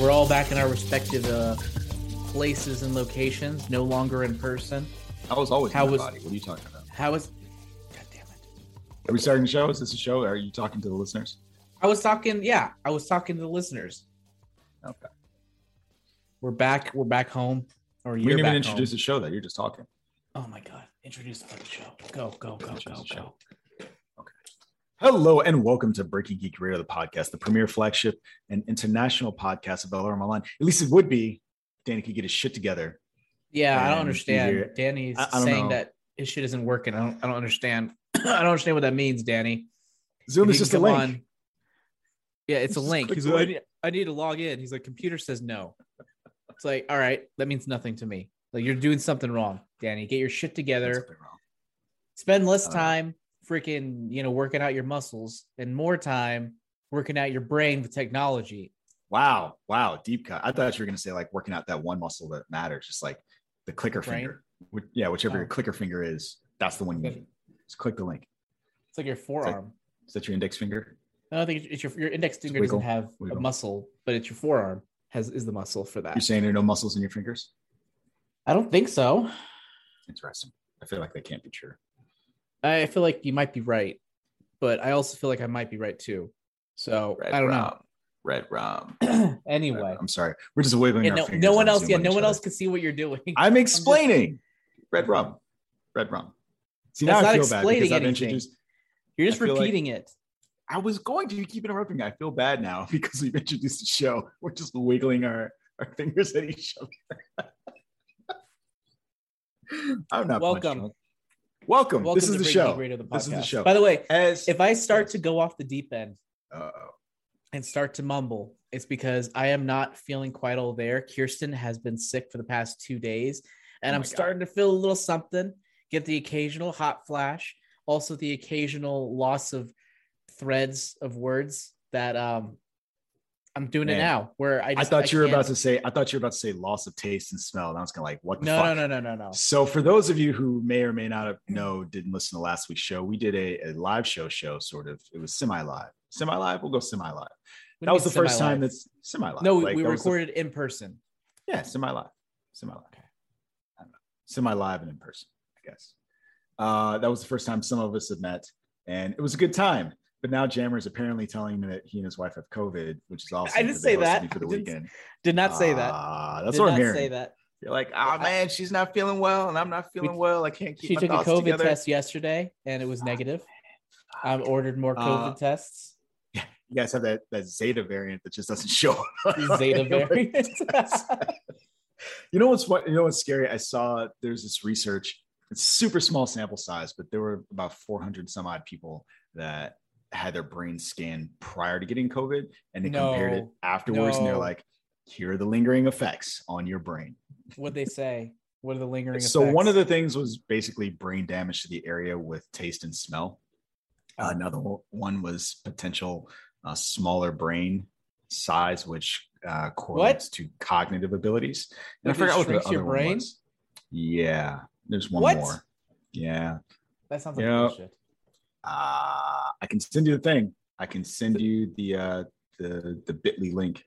We're all back in our respective uh, places and locations, no longer in person. I was always How in was- body. What are you talking about? How is? God damn it! Are we starting the show? Is this a show? Are you talking to the listeners? I was talking. Yeah, I was talking to the listeners. Okay. We're back. We're back home. Or you're didn't even introduce home. the show. That you're just talking. Oh my god! Introduce the fucking show. Go go go Introduce go show. go. Hello and welcome to Breaking Geek Radio, the podcast, the premier flagship and international podcast of LRM Online. At least it would be. Danny could get his shit together. Yeah, I don't understand. Danny's I- I don't saying know. that his shit isn't working. I don't. I don't understand. I don't understand what that means, Danny. Zoom is just a link. on- Yeah, it's a link. He's like, I need, I need to log in. He's like, computer says no. It's like, all right, that means nothing to me. Like you're doing something wrong, Danny. Get your shit together. Spend less Uh, time freaking, you know, working out your muscles and more time working out your brain with technology. Wow, wow, deep cut. I thought you were gonna say like working out that one muscle that matters, just like the clicker Brain? finger. Which, yeah, whichever your Oh. clicker finger is, that's the one you need. Just click the link. It's like your forearm. Is that your index finger? I don't think it's your your index finger wiggle, doesn't have wiggle. a muscle, but it's your forearm has is the muscle for that. You're saying there are no muscles in your fingers? I don't think so. Interesting. I feel like that can't be true. I feel like you might be right, but I also feel like I might be right too. So I don't know. Red rum. anyway, I'm sorry. We're just wiggling Yeah, our no, fingers. no one else. Yeah, no one else can see what you're doing. I'm just- explaining. Red rum. Red rum. See, That's now I feel bad explaining because I've introduced. You're just feel like- repeating it. I was going to. You keep interrupting me. I feel bad now because we've introduced the show. We're just wiggling our, our fingers at each other. I'm not Welcome. Welcome. Welcome This is the Breaking show. Radio, the This is the show. By the way, As if I start to go off the deep end Uh-oh. and start to mumble, it's because I am not feeling quite all there. Kirsten has been sick for the past two days, and Oh I'm God. starting to feel a little something. Get the occasional hot flash, also the occasional loss of threads of words that um I'm doing it now. Where I I just, thought you were can't- about to say. I thought you were about to say loss of taste and smell. And I was gonna like, what the No, fuck? no, no, no, no, no. So for those of you who may or may not have know, didn't listen to last week's show, we did a, a live show show sort of. It was semi-live. Semi-live, we'll go semi-live. That was the mean first time that's semi live. No, we, we recorded in person. yeah, semi live, semi live. I don't know, semi live and in person, I guess. Uh, that was the first time some of us had met, and it was a good time. But now Jammer's apparently telling me that he and his wife have COVID, which is awesome. I didn't say that. for the Didn't- weekend. Did not say that. Ah, that's Did what I'm hearing. say that. You're like, oh man, she's not feeling well, and I'm not feeling well. I can't keep She my took a COVID together. test yesterday and it was negative. I've ordered more COVID Uh, tests. You guys have that that Zeta variant that just doesn't show. up. Zeta variant. you know what's what? You know what's scary? I saw there's this research. It's super small sample size, but there were about 400 some odd people that had their brain scanned prior to getting COVID, and they compared it No. afterwards, and they're like, "Here are the lingering effects on your brain." What'd they say? What are the lingering effects? So effects? one of the things was basically brain damage to the area with taste and smell. Oh. Another one was potential uh, smaller brain size, which uh, correlates to cognitive abilities. And I forgot what the other your one was. Yeah, there's one What? more. Yeah, that sounds like Yeah. bullshit. uh, I can send you the thing. I can send you the uh, the the Bitly link.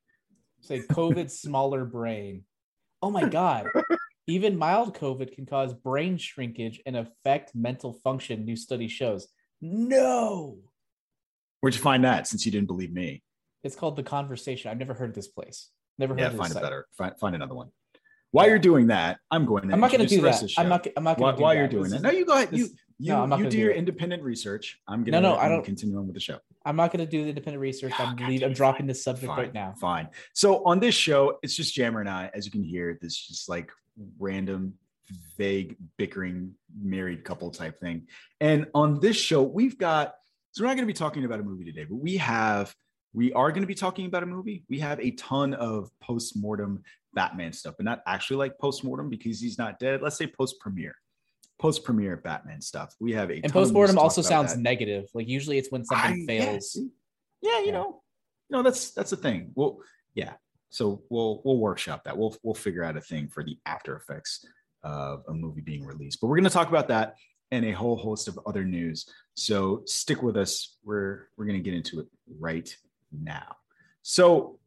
Say COVID smaller brain. Oh my god. Even mild COVID can cause brain shrinkage and affect mental function, new study shows. No. Where'd you find that? Since you didn't believe me, It's called The Conversation. I've never heard of this place. Never heard yeah, of find it better. Find, find another one. While you're doing that, I'm going. To I'm not going to do that. I'm not. I'm not going while, to do while that. you're doing This that. No, you go ahead. This- you, no, I'm not you do your it. independent research. I'm gonna No, no, I'm I gonna don't- continue on with the show. I'm not going to do the independent research. I'm God leave, I'm dropping this subject Fine, right now. Fine. So on this show, it's just Jammer and I. As you can hear, this just like random, vague, bickering married couple type thing. And on this show, we've got. So we're not going to be talking about a movie today, but we have. We are going to be talking about a movie. We have a ton of post mortem Batman stuff, but not actually like post mortem because he's not dead. Let's say post premiere, post premiere Batman stuff. We have a And ton of news to postmortem talk also sounds that. negative. Like usually it's when something I- fails. see? Yeah, you Yeah. know, no, that's that's a thing. Well, yeah. So we'll we'll workshop that. We'll we'll figure out a thing for the after effects of a movie being released. But we're going to talk about that and a whole host of other news. So stick with us. We're we're going to get into it right now. So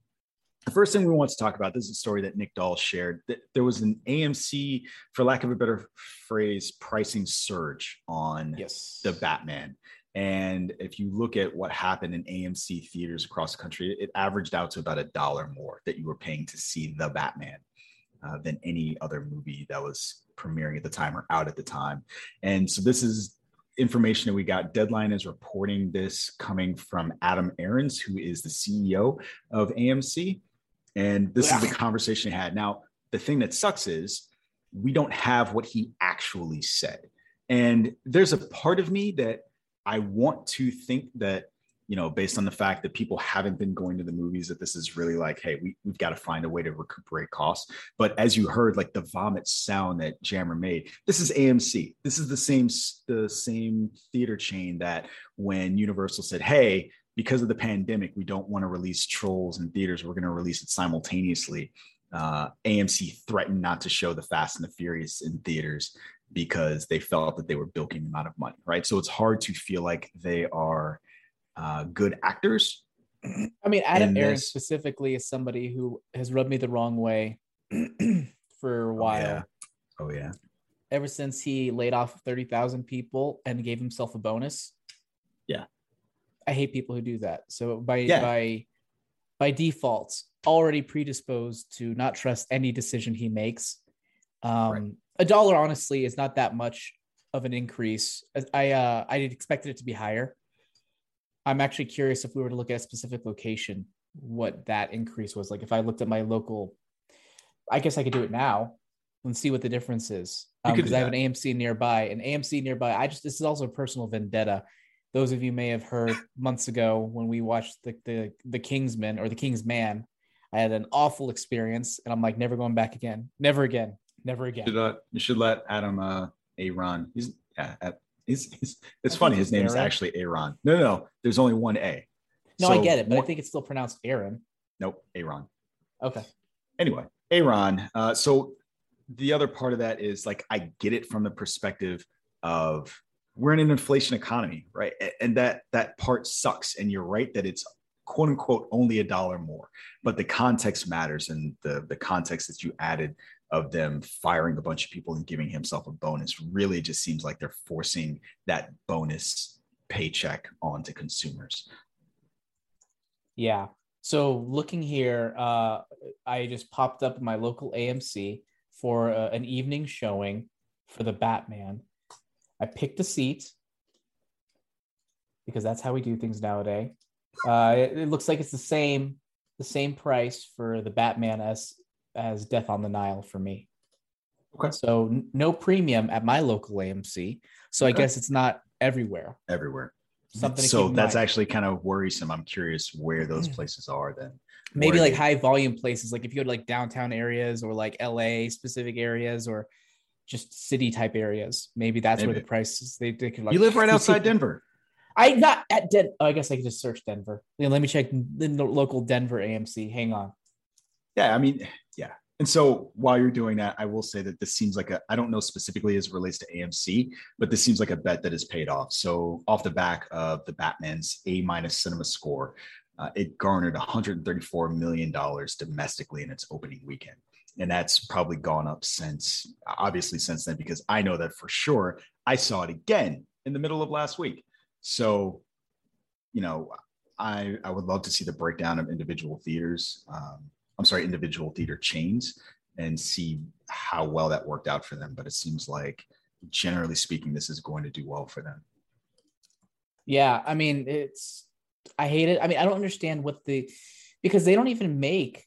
the first thing we want to talk about this is a story that Nick Doll shared that there was an AMC, for lack of a better phrase, pricing surge on Yes. the Batman. And if you look at what happened in AMC theaters across the country, it averaged out to about a dollar more that you were paying to see the Batman uh, than any other movie that was premiering at the time or out at the time. And so this is information that we got. Deadline is reporting this coming from Adam Aarons, who is the CEO of AMC. And this is the conversation he had. Now, the thing that sucks is we don't have what he actually said. And there's a part of me that I want to think that, you know, based on the fact that people haven't been going to the movies, that this is really like, hey, we, we've got to find a way to recuperate costs. But as you heard, like the vomit sound that Jammer made, this is AMC. This is the same the same theater chain that when Universal said, hey, because of the pandemic, we don't want to release Trolls in theaters. We're going to release it simultaneously. Uh, AMC threatened not to show the Fast and the Furious in theaters because they felt that they were bilking them out of money, right? So it's hard to feel like they are uh, good actors. I mean, Adam Aron this- specifically is somebody who has rubbed me the wrong way for a while. yeah. Oh yeah, Ever since he laid off 30,000 people and gave himself a bonus. Yeah. I hate people who do that. So by Yeah. by by default, already predisposed to not trust any decision he makes. Um Right. a dollar honestly is not that much of an increase. As- I uh I expected it to be higher. I'm actually curious if we were to look at a specific location, what that increase was. Like if I looked at my local, I guess I could do it now and see what the difference is. Because do I have an. AMC nearby. An AMC nearby. I just this is also a personal vendetta. Those of you may have heard months ago when we watched the the the Kingsman or the King's Man. I had an awful experience, and I'm like, never going back again. Never again. Never you should, again. you should let Adam uh, Aaron. He's yeah. He's, he's, it's I funny. His name is actually Aaron. No, no, no. There's only one A. No, I get it, but I think it's still pronounced Aaron. nope. Aaron. Okay. anyway, Aaron. Uh, so the other part of that is like I get it from the perspective of we're in an inflation economy, right? And that that part sucks. And you're right that it's quote unquote only a dollar more, but the context matters and the the context that you added of them firing a bunch of people and giving himself a bonus really just seems like they're forcing that bonus paycheck onto consumers. Yeah. So looking here, uh, I just popped up my local AMC for uh, an evening showing for the Batman. I picked a seat because that's how we do things nowadays. Uh, it, it looks like it's the same the same price for the Batman as as Death on the Nile for me. Okay. So n- no premium at my local AMC. So I guess it's not everywhere. Everywhere. Something so that's mind. actually kind of worrisome. I'm curious where those places are then. maybe Where like they- high volume places like if you go to like downtown areas or like la specific areas or just city type areas maybe that's where the prices they, they could like you live right outside Denver. i not at Den- oh, i guess i could just search denver Yeah, let me check the local denver amc hang on Yeah, I mean, yeah. And so while you're doing that, I will say that this seems like a I don't know specifically as it relates to AMC, but this seems like a bet that is paid off. So off the back of the Batman's A minus cinema score, uh, it garnered 134 million dollars domestically in its opening weekend. And that's probably gone up since obviously since then because I know that for sure I saw it again in the middle of last week. So, you know, I I would love to see the breakdown of individual theaters. Um, I'm sorry, individual theater chains and see how well that worked out for them. But it seems like, generally speaking, this is going to do well for them. yeah i mean it's i hate it i mean i don't understand what the because they don't even make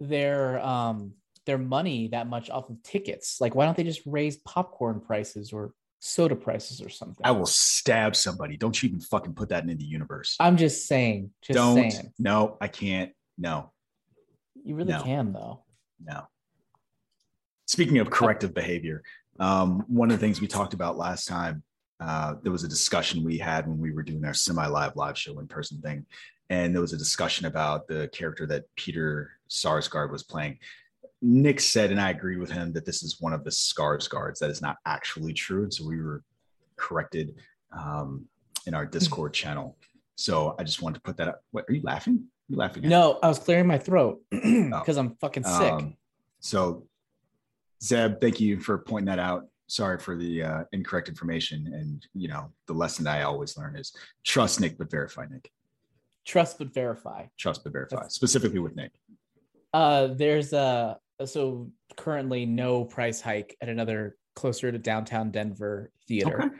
their um their money that much off of tickets like why don't they just raise popcorn prices or soda prices or something I will stab somebody. Don't you even fucking put that into the universe. i'm just saying just Don't. saying No, I can't. No, You really No. can though. no. Speaking of corrective behavior, um, one of the things we talked about last time, uh, there was a discussion we had when we were doing our semi-live live show in person thing, and there was a discussion about the character that Peter Sarsgaard was playing. Nick said, and I agreed with him, that this is one of the Skarsgards. That is not actually true. And so we were corrected um, in our Discord channel. So I just wanted to put that up. What are you laughing? Are you laughing? No, I was clearing my throat because I'm fucking sick. Um, so, Zeb, thank you for pointing that out. Sorry for the uh, incorrect information. And, you know, the lesson that I always learn is trust Nick, but verify Nick. Trust but verify. Trust, but verify, That's- specifically with Nick. Uh, there's a so currently no price hike at another closer to downtown Denver theater. Okay.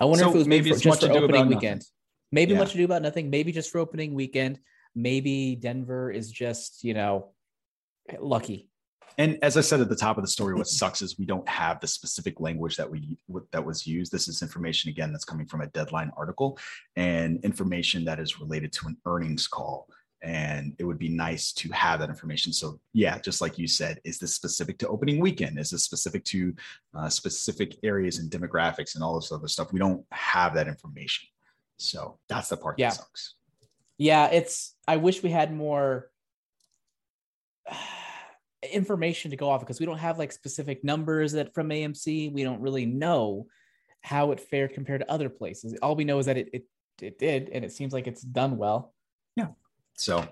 I wonder So if it was maybe for, just for opening weekend. nothing. Maybe Yeah. much ado about nothing. Maybe just for opening weekend. Maybe Denver is just you know lucky. And as I said at the top of the story, what sucks is we don't have the specific language that we that was used. This is information again that's coming from a deadline article and information that is related to an earnings call. And it would be nice to have that information. So yeah, just like you said, is this specific to opening weekend? Is this specific to uh, specific areas and demographics and all this other stuff? We don't have that information. So that's the part Yeah. that sucks. Yeah, it's. I wish we had more information to go off because we don't have like specific numbers that from AMC. We don't really know how it fared compared to other places. All we know is that it it, it did, and it seems like it's done well. So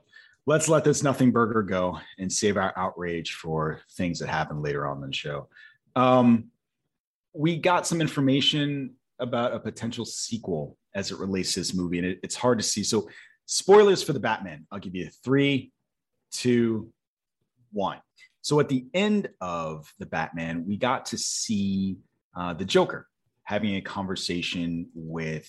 let's let this nothing burger go and save our outrage for things that happen later on in the show. Um, we got some information about a potential sequel as it relates to this movie, and it, it's hard to see. So, spoilers for the Batman. I'll give you three, two, one. So, at the end of the Batman, we got to see uh, the Joker having a conversation with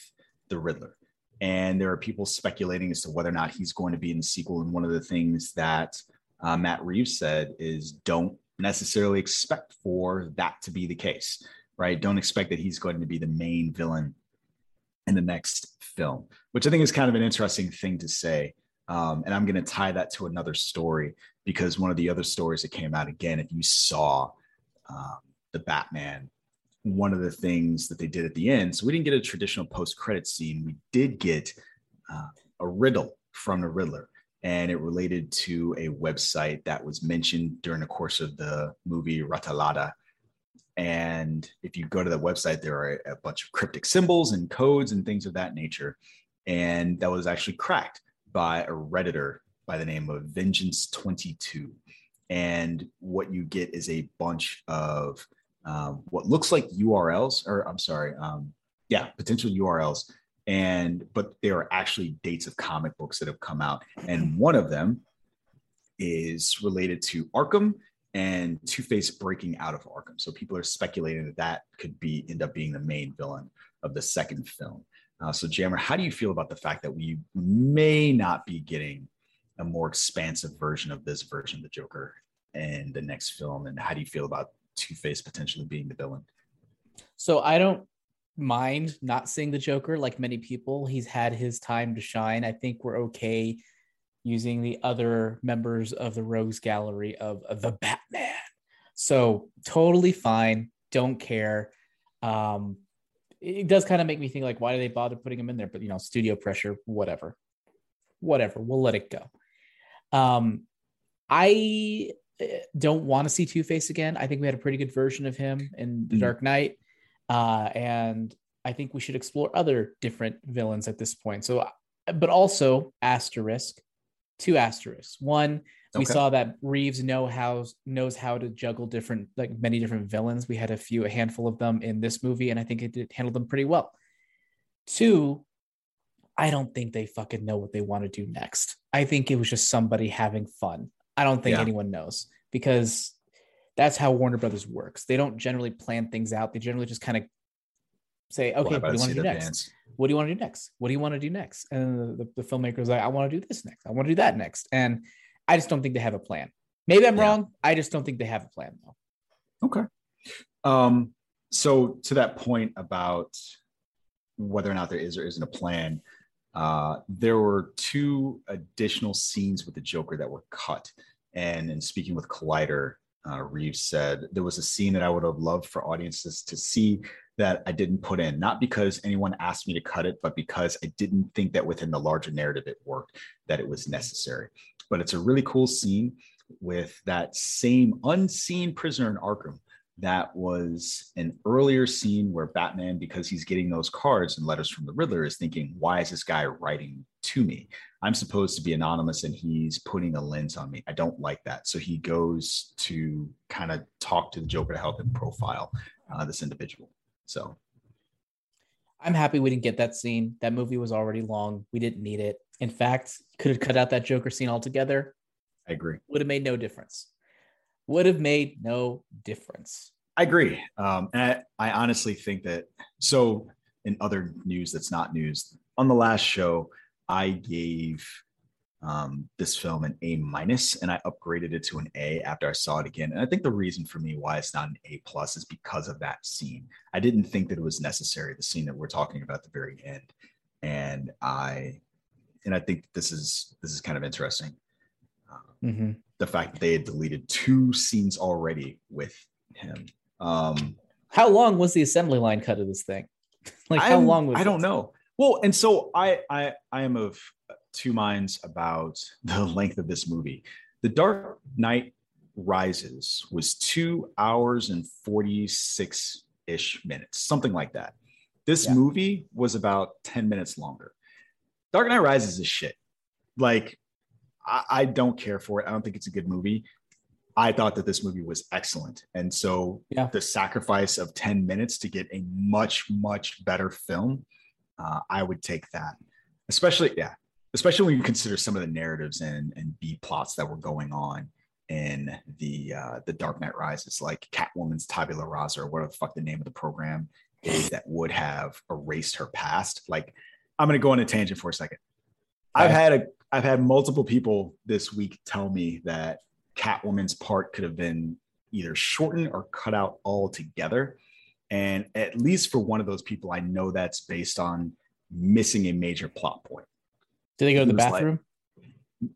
the Riddler and there are people speculating as to whether or not he's going to be in the sequel. And one of the things that uh, Matt Reeves said is don't necessarily expect for that to be the case, right? Don't expect that he's going to be the main villain in the next film, which I think is kind of an interesting thing to say. Um, and I'm going to tie that to another story because one of the other stories that came out again, if you saw um, the Batman one of the things that they did at the end. So we didn't get a traditional post credit scene. We did get uh, a riddle from the Riddler, and it related to a website that was mentioned during the course of the movie Rata Alada. And if you go to the website, there are a bunch of cryptic symbols and codes and things of that nature. And that was actually cracked by a Redditor by the name of Vengeance22. And what you get is a bunch of um, what looks like URLs, or I'm sorry, um, yeah, potential URLs. And but they are actually dates of comic books that have come out. And one of them is related to Arkham and Two Face breaking out of Arkham. So people are speculating that that could be end up being the main villain of the second film. Uh, so Jammer, how do you feel about the fact that we may not be getting a more expansive version of this version of the Joker in the next film? And how do you feel about Two Face potentially being the villain? So I don't mind not seeing the Joker like many people. He's had his time to shine. I think we're okay using the other members of the Rogues Gallery of, of the Batman. So totally fine. Don't care. Um, it does kind of make me think like, why do they bother putting him in there? But you know, studio pressure, whatever, whatever. We'll let it go. Um, I don't want to see Two Face again. I think we had a pretty good version of him in The mm Dark Knight, uh, and I think we should explore other different villains at this point. So, but also asterisk two asterisks. One, we saw that Reeves know how knows how to juggle different like many different villains. We had a few, a handful of them in this movie, and I think it did handle them pretty well. Two, I don't think they fucking know what they want to do next. I think it was just somebody having fun. I don't think yeah. anyone knows because that's how Warner Brothers works. They don't generally plan things out. They generally just kind of say, okay, what do you want to do next? Bands what do you want to do next? What do you want to do next? And the, the filmmaker's like, I want to do this next. I want to do that next. And I just don't think they have a plan. Maybe I'm yeah. wrong. I just don't think they have a plan though. Okay. Um, so to that point about whether or not there is or isn't a plan, uh, there were two additional scenes with the Joker that were cut. And in speaking with Collider, uh, Reeves said there was a scene that I would have loved for audiences to see that I didn't put in, not because anyone asked me to cut it, but because I didn't think that within the larger narrative it worked, that it was necessary. But it's a really cool scene with that same unseen prisoner in Arkham. That was an earlier scene where Batman, because he's getting those cards and letters from the Riddler, is thinking, why is this guy writing to me? I'm supposed to be anonymous and he's putting a lens on me. I don't like that. So he goes to kind of talk to the Joker to help him profile uh, this individual. So I'm happy we didn't get that scene. That movie was already long. We didn't need it. In fact, could have cut out that Joker scene altogether. I agree. Would have made no difference. Would have made no difference. I agree. Um, and I, I honestly think that so in other news that's not news, on the last show, I gave um, this film an A minus, and I upgraded it to an A after I saw it again. And I think the reason for me why it's not an A plus is because of that scene. I didn't think that it was necessary. The scene that we're talking about at the very end, and I, and I think this is this is kind of interesting. Mm-hmm. The fact that they had deleted two scenes already with him. Um, how long was the assembly line cut of this thing? like how I'm, long was? I don't know. Well, and so I I I am of two minds about the length of this movie. The Dark Knight Rises was two hours and 46 ish minutes, something like that. This yeah. movie was about 10 minutes longer. Dark Knight Rises is shit. Like, I, I don't care for it. I don't think it's a good movie. I thought that this movie was excellent. And so yeah. the sacrifice of 10 minutes to get a much, much better film, uh, I would take that. Especially, yeah, especially when you consider some of the narratives and, and B plots that were going on in the uh, the Dark Knight Rises, like Catwoman's tabula rasa, or whatever the fuck the name of the program is that would have erased her past. Like, I'm gonna go on a tangent for a second. I've had a I've had multiple people this week tell me that Catwoman's part could have been either shortened or cut out altogether. And at least for one of those people, I know that's based on missing a major plot point. Did they go to the bathroom? Like,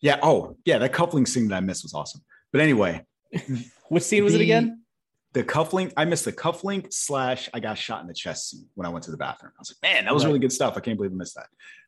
yeah. Oh, yeah. That cufflink scene that I missed was awesome. But anyway, which scene was the, it again? The cufflink. I missed the cufflink slash I got shot in the chest scene when I went to the bathroom. I was like, man, that was right. really good stuff. I can't believe I missed that.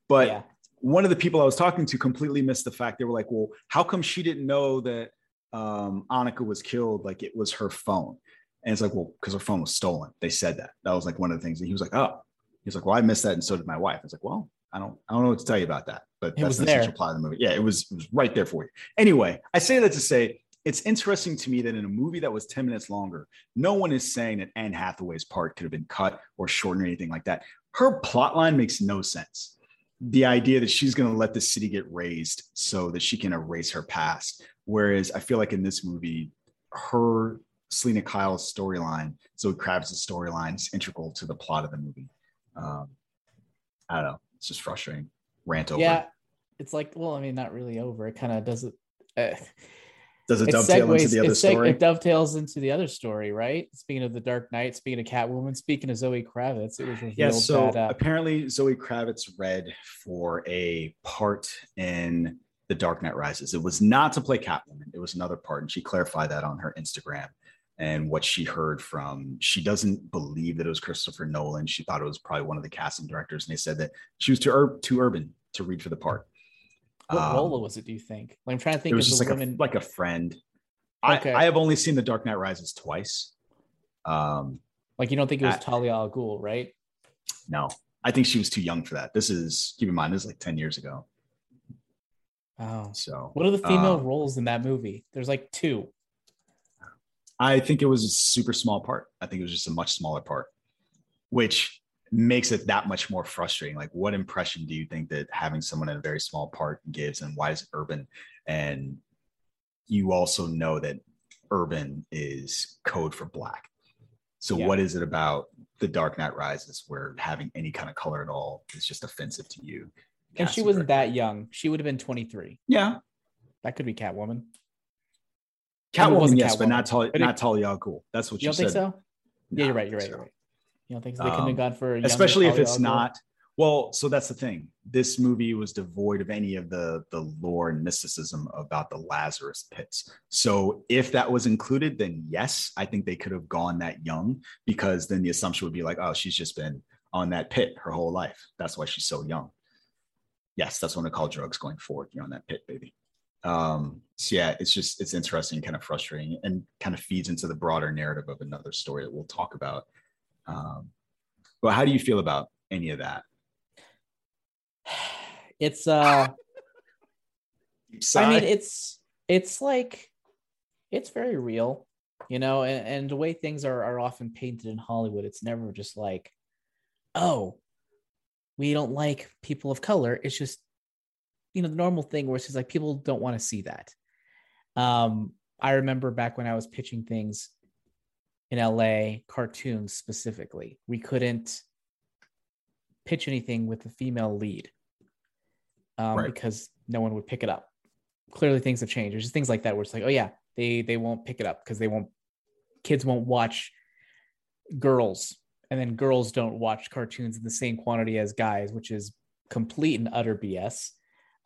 But yeah. One of the people I was talking to completely missed the fact they were like, well, how come she didn't know that um, Annika was killed? Like it was her phone. And it's like, well, because her phone was stolen. They said that. That was like one of the things. And he was like, oh, He's like, well, I missed that, and so did my wife. I was like, well, I don't, I don't know what to tell you about that, but It that's the essential plot of the movie. Yeah, it was, it was right there for you. Anyway, I say that to say it's interesting to me that in a movie that was 10 minutes longer, no one is saying that Anne Hathaway's part could have been cut or shortened or anything like that. Her plot line makes no sense. The idea that she's going to let the city get raised so that she can erase her past. Whereas I feel like in this movie, her Selina Kyle's storyline, Zoe Kravitz' storyline is integral to the plot of the movie. Um, I don't know. It's just frustrating. Rant over. Yeah, it's like, well, I mean, not really over. It kind of does it. Uh, Does it it dovetail into segues- the other it seg- story? It dovetails into the other story, right? Speaking of the Dark Knight, speaking of Catwoman, speaking of Zoe Kravitz, it was revealed Yeah, so that uh, apparently Zoe Kravitz read for a part in The Dark Knight Rises. It was not to play Catwoman, it was another part. And she clarified that on her Instagram. And what she heard from, she doesn't believe that it was Christopher Nolan. She thought it was probably one of the casting directors. And they said that she was too, ur- too urban to read for the part. What Um, role was it? Do you think? Like, I'm trying to think it was of just the like women. a like a friend. I, Okay. I have only seen The Dark Knight Rises twice. Um, like you don't think it was I- Talia al Ghul, right? no, I think she was too young for that. This is keep in mind this is like ten years ago. Oh, So what are the female um, roles in that movie? There's like two. I think it was a super small part. I think it was just a much smaller part, which makes it that much more frustrating. Like, what impression do you think that having someone in a very small part gives, and why is it urban? And you also know that urban is code for black. So, Yeah. what is it about the Dark Knight Rises where having any kind of color at all is just offensive to you? And she wasn't that young. She would have been 23. Yeah, That could be Catwoman. I mean, it Catwoman, yes, but not Catwoman, it- not al Ghul. That's what You you, don't think said. so? No, yeah, you're right. You're right. think You're right. You think so? they couldn't have Um, gone for a especially if it's not well so that's the thing. This movie was devoid of any of the the lore and mysticism about the lazarus pits. So if that was included then yes i think they could have gone that young because then the assumption would be like oh she's just been on that pit her whole life. That's why she's so young. Yes that's what i call drugs going forward you're on that pit baby. Um so yeah it's just it's interesting kind of frustrating and kind of feeds into the broader narrative of another story that we'll talk about um but how do you feel about any of that It's uh I mean, it's it's like it's very real, you know, and, and the way things are are often painted in Hollywood, it's never just like, oh, we don't like people of color. It's just, you know, the normal thing where it's just like people don't want to see that. Um, I remember back when I was pitching things in LA, cartoons specifically, we couldn't pitch anything with a female lead um, Right. because no one would pick it up. Clearly, things have changed. There's just things like that where it's like, oh yeah, they they won't pick it up because they won't. Kids won't watch girls, and then girls don't watch cartoons in the same quantity as guys, which is complete and utter BS.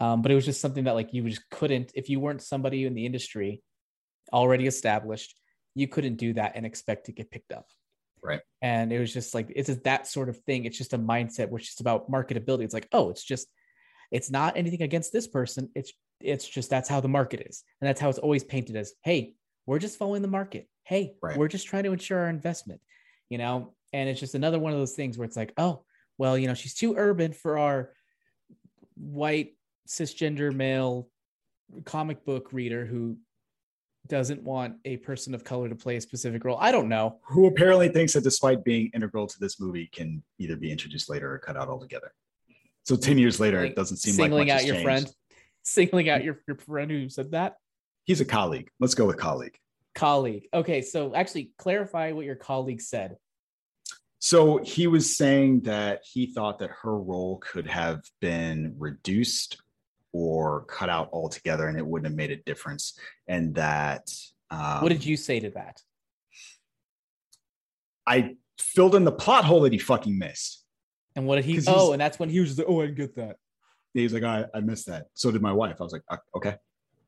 Um, but it was just something that like you just couldn't if you weren't somebody in the industry already established, you couldn't do that and expect to get picked up. Right. And it was just like it's just that sort of thing. It's just a mindset which is about marketability. It's like, oh, it's just it's not anything against this person. It's it's just that's how the market is. And that's how it's always painted as, hey, we're just following the market. Hey, Right. we're just trying to ensure our investment, you know? And it's just another one of those things where it's like, oh, well, you know, she's too urban for our white cisgender male comic book reader who doesn't want a person of color to play a specific role. I don't know. who apparently thinks that despite being integral to this movie can either be introduced later or cut out altogether so 10 years later it doesn't seem like singling much out your changed. friend, singling out your, your friend who said that he's a colleague let's go with colleague colleague. Okay, so actually clarify what your colleague said. so he was saying that he thought that her role could have been reduced or cut out altogether and it wouldn't have made a difference and that um, what did you say to that? i filled in the plot hole that he fucking missed And what did he? Oh, and that's when he was like, "Oh, I didn't get that." he's like I, I missed that so did my wife i was like "Uh, okay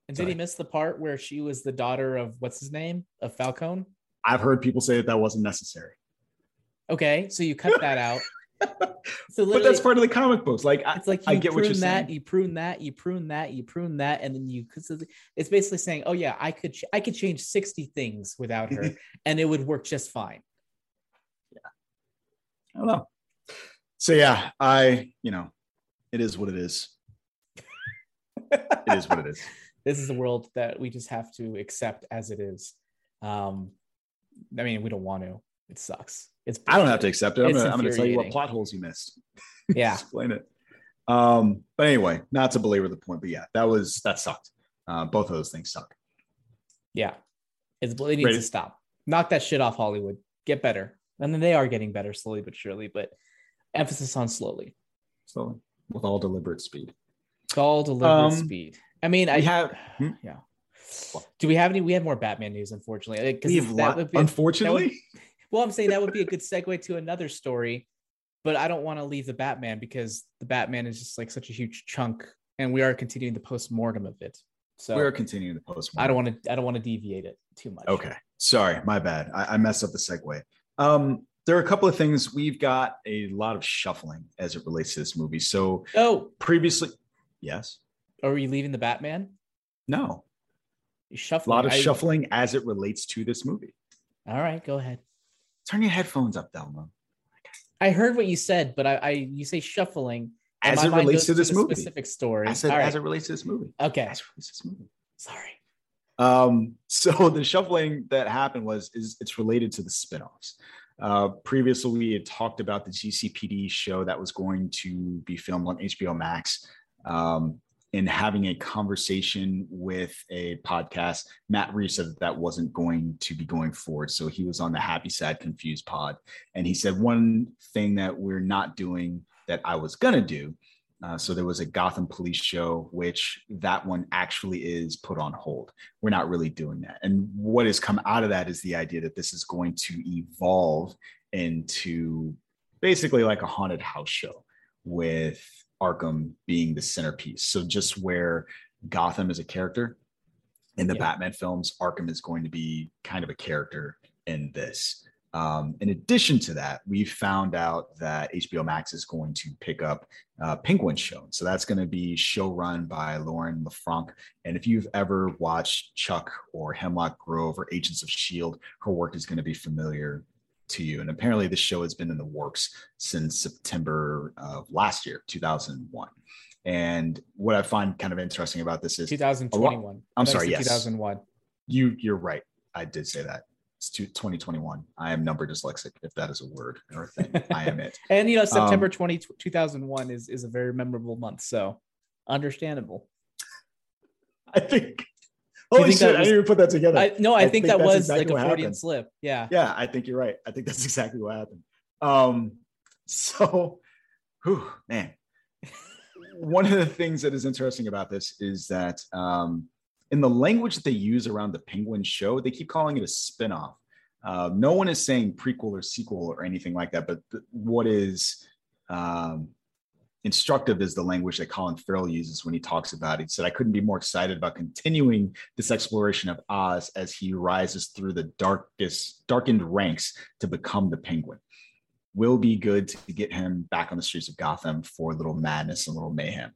And did he miss the part where she was the daughter of what's his name of Falcone? i've heard people say that that wasn't necessary Okay, so you cut that out. So but that's part of the comic books like it's like I you get what you're that, saying. you prune that, you prune that, you prune that, and then you. Cause it's basically saying, "Oh yeah, I could, ch- I could change sixty things without her, and it would work just fine." Yeah, I don't know. So yeah, I you know, it is what it is. it is what it is. This is the world that we just have to accept as it is. Um, I mean, we don't want to. It sucks. It's I don't have to accept it. I'm gonna, I'm gonna tell you what plot holes you missed. Yeah. Explain it. Um, but anyway, not to belabor the point, but yeah, that was that sucked. Uh, both of those things suck. Yeah. It's, it needs Ready? to stop. Knock that shit off Hollywood. Get better. And then they are getting better slowly but surely, but emphasis on slowly. Slowly, with all deliberate speed. It's all deliberate Um, speed. I mean, I have hmm? yeah. Do we have any? We have more Batman news, unfortunately. Like, 'cause we have that lot, would be- that unfortunately. would- well, I'm saying that would be a good segue to another story, but I don't want to leave the Batman because the Batman is just like such a huge chunk, and we are continuing the post mortem of it. So We're continuing the post. I don't want to. I don't want to deviate it too much. Okay. Sorry, my bad. I, I messed up the segue. Um, there are a couple of things. We've got a lot of shuffling as it relates to this movie. So Oh, previously, yes, are we leaving the Batman? no, You a lot of I- shuffling as it relates to this movie. All right, go ahead. Turn your headphones up, Delma. I heard what you said, but I, I you say shuffling As it relates to this the movie. specific story. As it, All right. as it relates to this movie. okay. As it relates to this movie. Sorry. Um, so the shuffling that happened was is it's related to the spinoffs. Uh, previously, we had talked about the GCPD show that was going to be filmed on HBO Max. Um, in having a conversation with a podcast, Matt Reeves said that, that wasn't going to be going forward. So he was on the Happy Sad Confused pod, and he said one thing that we're not doing that I was gonna do uh, so there was a Gotham Police show, which that one actually is put on hold. We're not really doing that. And what has come out of that is the idea that this is going to evolve into basically like a haunted house show with Arkham being the centerpiece. So just where Gotham is a character in the Yeah. Batman films, Arkham is going to be kind of a character in this. Um, in addition to that, we found out that HBO Max is going to pick up uh, Penguin Show. So that's going to be show run by Lauren LeFranc. And if you've ever watched Chuck or Hemlock Grove or Agents of S.H.I.E.L.D., her work is going to be familiar to you. And apparently, this show has been in the works since September of last year, 2001. And what I find kind of interesting about this is 2021. I'm sorry, yes. 2001. you you're right. I did say that. It's two- 2021. I am number dyslexic, if that is a word or a thing. I am it. And you know, September Um, 20, 2001 is is a very memorable month. So understandable. I think. You Holy think shit! that I didn't even put that together. I no, I, think, that was exactly like a Freudian happened. slip. Yeah. Yeah, I think you're right. I think that's exactly what happened. Um, so, whew, man, one of the things that is interesting about this is that um, in the language that they use around the Penguin show, they keep calling it a spinoff. Uh, no one is saying prequel or sequel or anything like that, but th- what is um, instructive is the language that Colin Farrell uses when he talks about it. He said, I couldn't be more excited about continuing this exploration of Oz as he rises through the darkest, darkened ranks to become the penguin. Will be good to get him back on the streets of Gotham for a little madness and a little mayhem.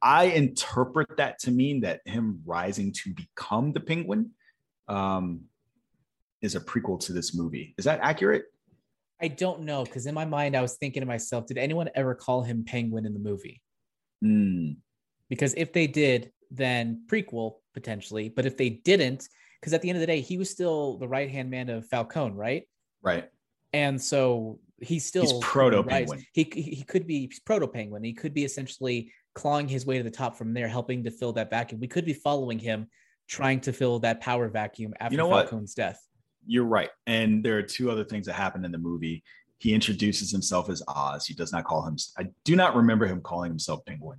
I interpret that to mean that him rising to become the penguin um, is a prequel to this movie. Is that accurate? I don't know because in my mind I was thinking to myself, did anyone ever call him Penguin in the movie? Hmm. Because if they did, then prequel potentially. But if they didn't, because at the end of the day, he was still the right hand man of Falcone, right? right. And so he's still He's proto penguin. He he could be proto penguin. He could be essentially clawing his way to the top from there, helping to fill that vacuum. We could be following him, trying to fill that power vacuum after know what? Death. You're right. And there are two other things that happen in the movie. He introduces himself as Oz. He does not call him, I do not remember him calling himself Penguin.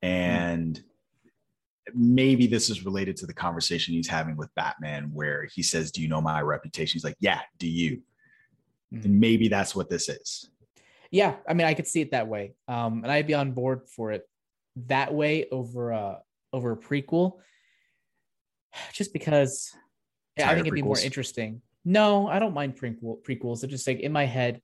And maybe this is related to the conversation he's having with Batman, where he says, Do you know my reputation? He's like, Yeah, do you? Mhm. And maybe that's what this is. Yeah, I mean, I could see it that way, um, and I'd be on board for it that way over a over a prequel, just because yeah, I think it'd be more interesting. No, I don't mind prequel prequels. It's just like in my head,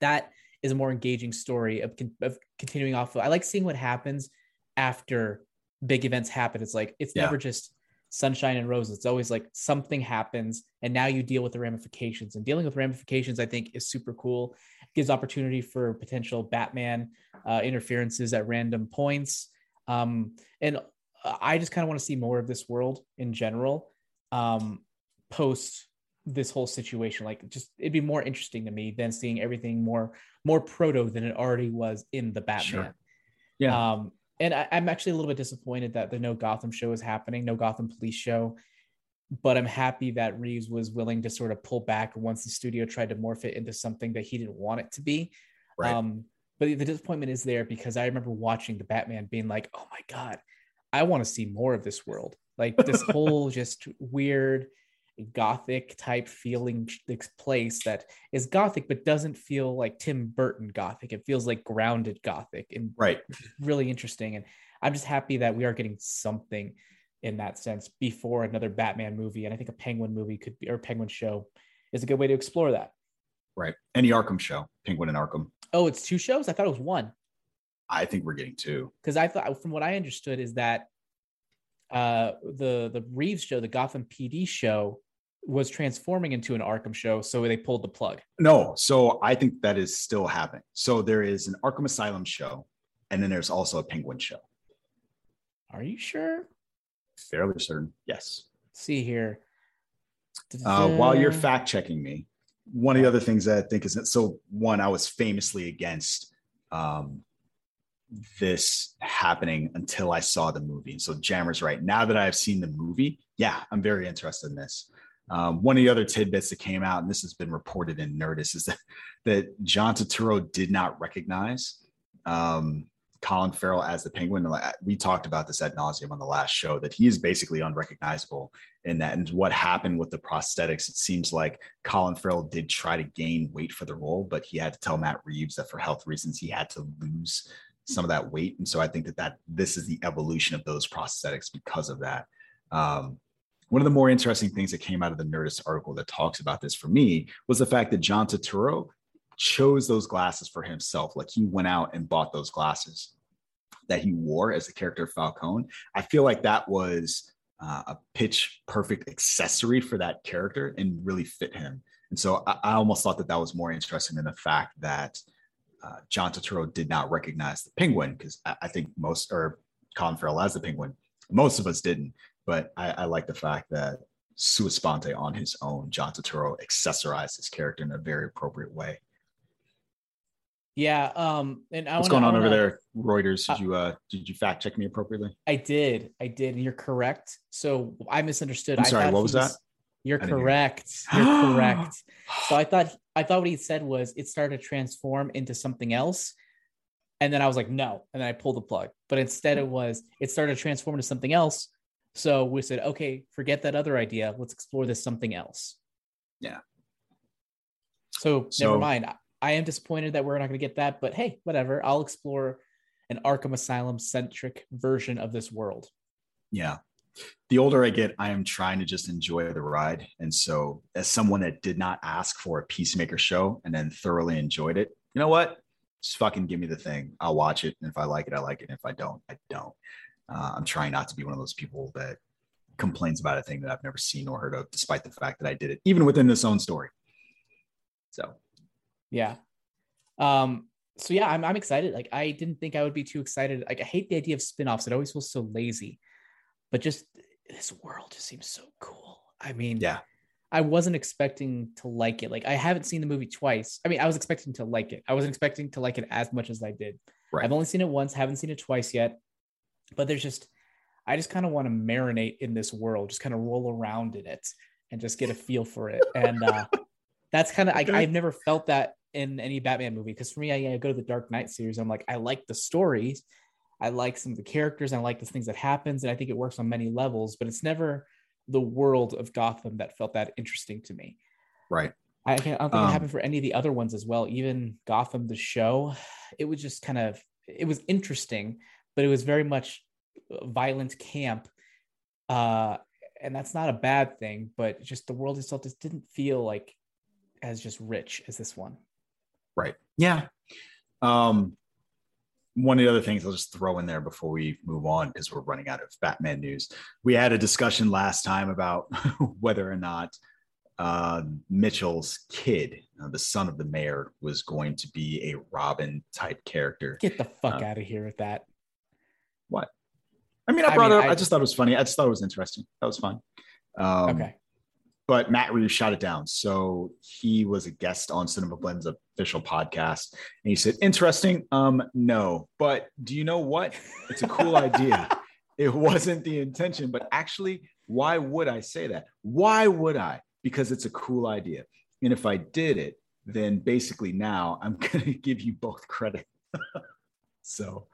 that is a more engaging story of, of continuing off. Of, I like seeing what happens after big events happen. It's like it's Yeah. never just sunshine and roses. It's always like something happens, and now you deal with the ramifications. And dealing with ramifications, I think, is super cool. gives opportunity for potential Batman uh, interferences at random points. Um, and I just kind of want to see more of this world in general um, post this whole situation. Like, just it'd be more interesting to me than seeing everything more more proto than it already was in the Batman. Sure. Yeah. Um, and I, am actually a little bit disappointed that the No Gotham show is happening, No Gotham Police show. But I'm happy that Reeves was willing to sort of pull back once the studio tried to morph it into something that he didn't want it to be. Right. Um, but the disappointment is there because I remember watching the Batman being like, oh my God, I want to see more of this world. Like this whole just weird gothic type feeling place that is gothic but doesn't feel like Tim Burton gothic. It feels like grounded gothic and right. really interesting. And I'm just happy that we are getting something in that sense before another Batman movie. And I think a Penguin movie could be or Penguin show is a good way to explore that. Right. Any Arkham show, Penguin and Arkham. Oh, it's two shows? I thought it was one. I think we're getting two. Because I thought from what I understood is that uh, the the Reeves show, the Gotham PD show, was transforming into an Arkham show, so they pulled the plug. No, so I think that is still happening. So there is an Arkham Asylum show, and then there's also a Penguin show. Are you sure? Fairly certain. Yes. Let's see here. Uh, while you're fact checking me, one of the other things that I think is so one, I was famously against um, this happening until I saw the movie. So Jammer's right. Now that I've seen the movie, yeah, I'm very interested in this. Um, one of the other tidbits that came out, and this has been reported in Nerdist, is that that John Turturro did not recognize um, Colin Farrell as the Penguin. We talked about this ad nauseum on the last show that he is basically unrecognizable in that. And what happened with the prosthetics, it seems like Colin Farrell did try to gain weight for the role, but he had to tell Matt Reeves that for health reasons he had to lose some of that weight. And so I think that that this is the evolution of those prosthetics because of that. Um, one of the more interesting things that came out of the Nerdist article that talks about this for me was the fact that John Turturro chose those glasses for himself. Like he went out and bought those glasses that he wore as the character Falcone. I feel like that was uh, a pitch perfect accessory for that character and really fit him. And so I, I almost thought that that was more interesting than the fact that uh, John Turturro did not recognize the penguin because I, I, think most or Colin Farrell as the penguin, most of us didn't. But I, I like the fact that sua sponte on his own, John Turturro accessorized his character in a very appropriate way. Yeah. Um, and I what's wanna, going on over there, Reuters? Did uh, you uh did you fact check me appropriately? I did. I did. And you're correct. So I misunderstood. I'm sorry, I what was, was that? You're correct. You're correct. So I thought I thought what he said was it started to transform into something else. And then I was like, no. And then I pulled the plug. But instead it was it started to transform into something else. So we said, okay, forget that other idea. Let's explore this something else. Yeah. So, so never mind. I am disappointed that we're not going to get that, but hey, whatever. I'll explore an Arkham Asylum centric version of this world. Yeah the older I get, I am trying to just enjoy the ride. And so, as someone that did not ask for a Peacemaker show and then thoroughly enjoyed it, you know what? Just fucking give me the thing. I'll watch it. And if I like it, I like it. And if I don't, I don't. Uh, I'm trying not to be one of those people that complains about a thing that I've never seen or heard of, despite the fact that I did it, even within this own story. So, yeah. Um, so yeah, I'm, I'm excited. Like I didn't think I would be too excited. Like I hate the idea of spin-offs. It always feels so lazy but just this world just seems so cool. I mean, yeah, I wasn't expecting to like it. Like I haven't seen the movie twice. I mean, I was expecting to like it. I wasn't expecting to like it as much as I did. Right. I've only seen it once, haven't seen it twice yet. But there's just I just kind of want to marinate in this world, just kind of roll around in it and just get a feel for it. And uh that's kind of. I've never felt that in any Batman movie because for me, I, I go to the Dark Knight series. I'm like, I like the stories, I like some of the characters. I like the things that happens, and I think it works on many levels. But it's never the world of Gotham that felt that interesting to me. Right. I, can't, I don't think um, it happened for any of the other ones as well. Even Gotham, the show, it was just kind of it was interesting, but it was very much violent camp. Uh, and that's not a bad thing, but just the world itself just didn't feel like as just rich as this one. Right. Yeah. Um, one of the other things I'll just throw in there before we move on, because we're running out of Batman news. We had a discussion last time about whether or not uh, Mitchell's kid, uh, the son of the mayor, was going to be a Robin type character. Get the fuck uh, out of here with that. What? I mean, I brought I mean, it up. I, I, just thought it was funny. I just thought it was interesting. That was fun. Um, okay. But Matt Reeves shot it down. So he was a guest on Cinema Blend's official podcast. And he said, interesting. Um, no. But do you know what? It's a cool idea. It wasn't the intention, but actually, why would I say that? Why would I? Because it's a cool idea. And if I did it, then basically now I'm going to give you both credit. so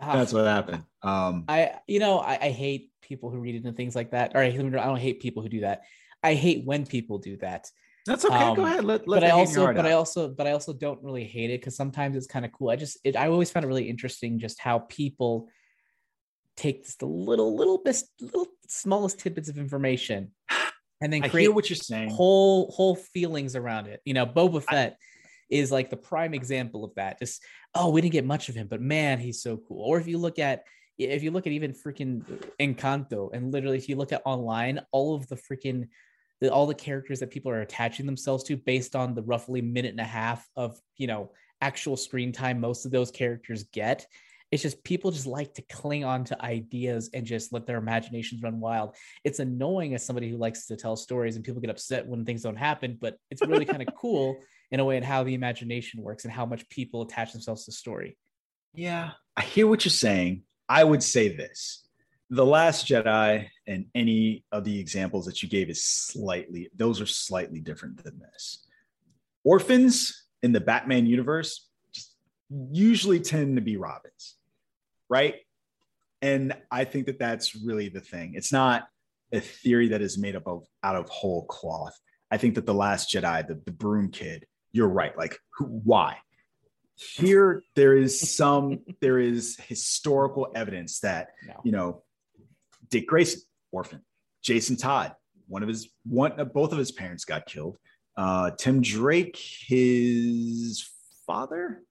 ah. that's what happened. Um, I, you know, I, I, hate people who read into things like that. Or I, I don't hate people who do that. I hate when people do that. That's okay. Um, Go ahead. Let, let but I also, but out. I also, but I also don't really hate it because sometimes it's kind of cool. I just, it, I always found it really interesting just how people take just the little, little bit, little smallest tidbits of information, and then create what you're saying. Whole, whole feelings around it. You know, Boba Fett. I, is like the prime example of that. Just oh, we didn't get much of him, but man, he's so cool. Or if you look at if you look at even freaking Encanto, and literally if you look at online, all of the freaking the, all the characters that people are attaching themselves to based on the roughly minute and a half of you know actual screen time most of those characters get. It's just people just like to cling on to ideas and just let their imaginations run wild. It's annoying as somebody who likes to tell stories and people get upset when things don't happen but it's really kind of cool in a way and how the imagination works and how much people attach themselves to story. Yeah i hear what you're saying. I would say this the last jedi and any of the examples that you gave is slightly those are slightly different than this. Orphans in the batman universe usually tend to be robins right? And i think that that's really the thing. It's not a theory that is made up of out of whole cloth. I think that the last jedi the, the broom kid you're right. Like who, why? Here there is some there is historical evidence that no. you know Dick Grayson, orphan. Jason Todd, one of his one both of his parents got killed. Uh, Tim Drake, his father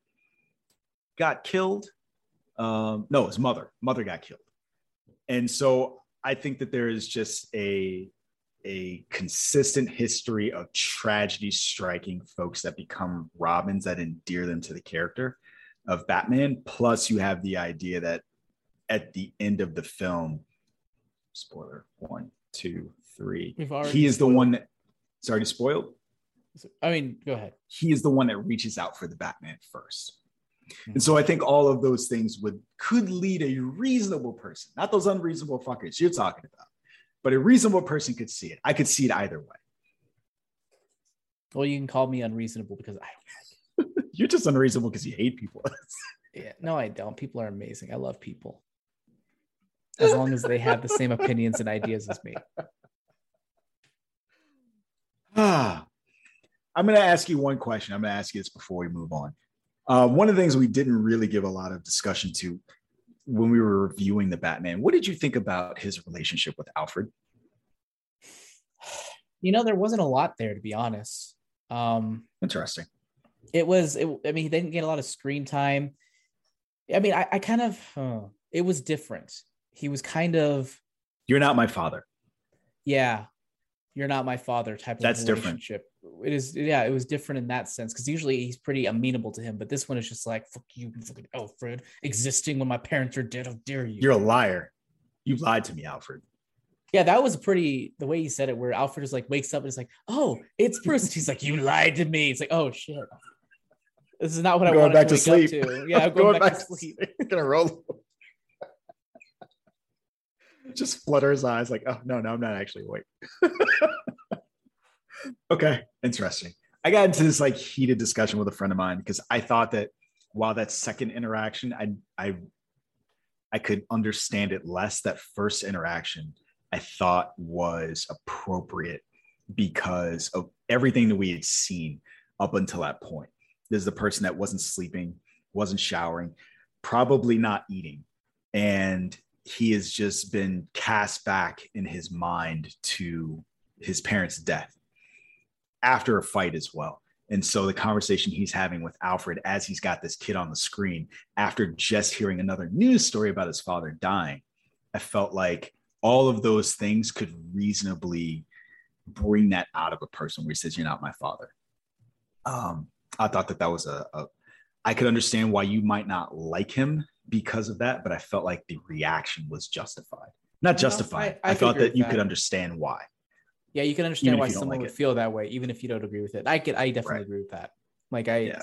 got killed. Um, no, his mother. Mother got killed. And so I think that there is just a a consistent history of tragedy striking folks that become Robins that endear them to the character of Batman. Plus, you have the idea that at the end of the film, spoiler one, two, three. He is the one that. Sorry to spoil. I mean, go ahead. He is the one that reaches out for the Batman 1st And hmm. so I think all of those things would could lead a reasonable person, not those unreasonable fuckers you're talking about, but a reasonable person could see it. I could see it either way. Well, you can call me unreasonable because I You're just unreasonable because you hate people. yeah, no, I don't. People are amazing. I love people as long as they have the same opinions and ideas as me. Ah, I'm going to ask you one question. I'm going to ask you this before we move on. Uh, one of the things we didn't really give a lot of discussion to when we were reviewing the Batman, what did you think about his relationship with Alfred? You know, there wasn't a lot there, to be honest. Um, Interesting. It was, it, I mean, he didn't get a lot of screen time. I mean, I, I kind of, uh, it was different he was kind of you're not my father. Yeah. You're not my father type of that's relationship. Different. it is yeah it was different in that sense because usually he's pretty amenable to him but this one is just like fuck you fucking alfred existing when my parents are dead how dare you? You're a liar. You lied to me alfred. Yeah that was pretty the way he said it where alfred is like wakes up and is like oh it's bruce. He's like you lied to me. It's like oh shit. This is not what I'm i wanted back to, sleep. to. yeah i'm going, going back, back, to sleep, sleep. gonna roll just flutter his eyes like, oh no, no, I'm not actually awake. okay, interesting. I got into this like heated discussion with a friend of mine because I thought that while that second interaction, I I I could understand it less. That first interaction I thought was appropriate because of everything that we had seen up until that point. This is the person that wasn't sleeping, wasn't showering, probably not eating. And he has just been cast back in his mind to his parents' death after a fight as well. And so the conversation he's having with Alfred as he's got this kid on the screen after just hearing another news story about his father dying, I felt like all of those things could reasonably bring that out of a person where he says, You're not my father. Um, I thought that that was a, a, I could understand why you might not like him because of that, but I felt like the reaction was justified. Not justified. I- I I, thought that you that. could understand why. Yeah, you can understand why someone like would it. feel that way, even if you don't agree with it. I could, I definitely Right. agree with that. Like I, Yeah.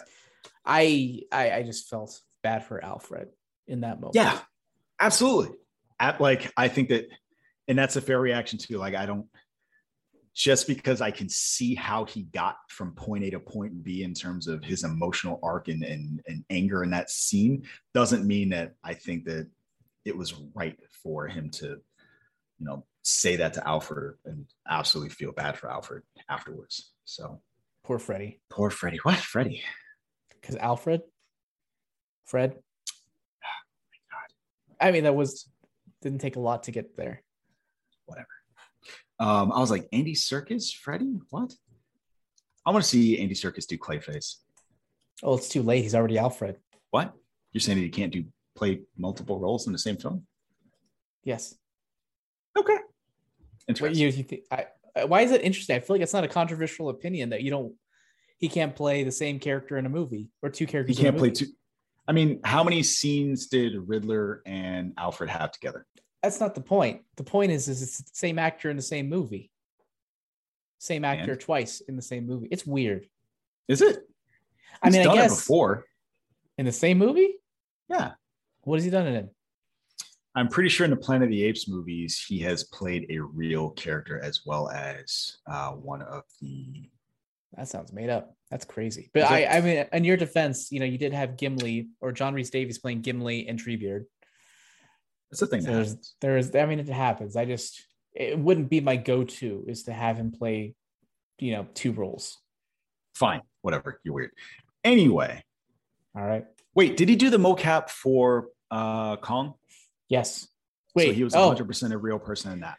I, I, I just felt bad for Alfred in that moment. Yeah, absolutely. At, like, I think that, and that's a fair reaction too. Like, I don't, just because I can see how he got from point A to point B in terms of his emotional arc and, and, and anger in that scene doesn't mean that I think that it was right for him to, you know, say that to Alfred and absolutely feel bad for Alfred afterwards. So poor Freddie, poor Freddie. What? Freddie? because Alfred, Fred. Oh I mean, that was didn't take a lot to get there. whatever. Um, I was like, Andy Serkis, Freddie, what? I want to see Andy Serkis do Clayface. Oh, it's too late. He's already Alfred. What? You're saying that he can't do play multiple roles in the same film? Yes. Okay. Interesting. you, you think? I, why is it interesting? I feel like it's not a controversial opinion that you don't. He can't play the same character in a movie or two He characters. in a can't play two. I mean, how many scenes did Riddler and Alfred have together? That's not the point. The point is, is it's the same actor in the same movie. Same actor And? twice in the same movie. It's weird. Is it? I He's mean, I done it guess before. in the same movie. Yeah. What has he done it in? I'm pretty sure in the Planet of the Apes movies, he has played a real character as well as uh, one of the. That sounds made up. That's crazy. But I, I mean, in your defense, you know, you did have Gimli or John Rhys-Davies playing Gimli and Treebeard. That's a thing. So that there's, happens. there is, I mean, it happens. I just, it wouldn't be my go-to is to have him play, you know, two roles. Fine, whatever. You're weird. Anyway, All right. wait, did he do the mocap for uh Kong? Yes. Wait. so he was oh, 100 percent a real person in that.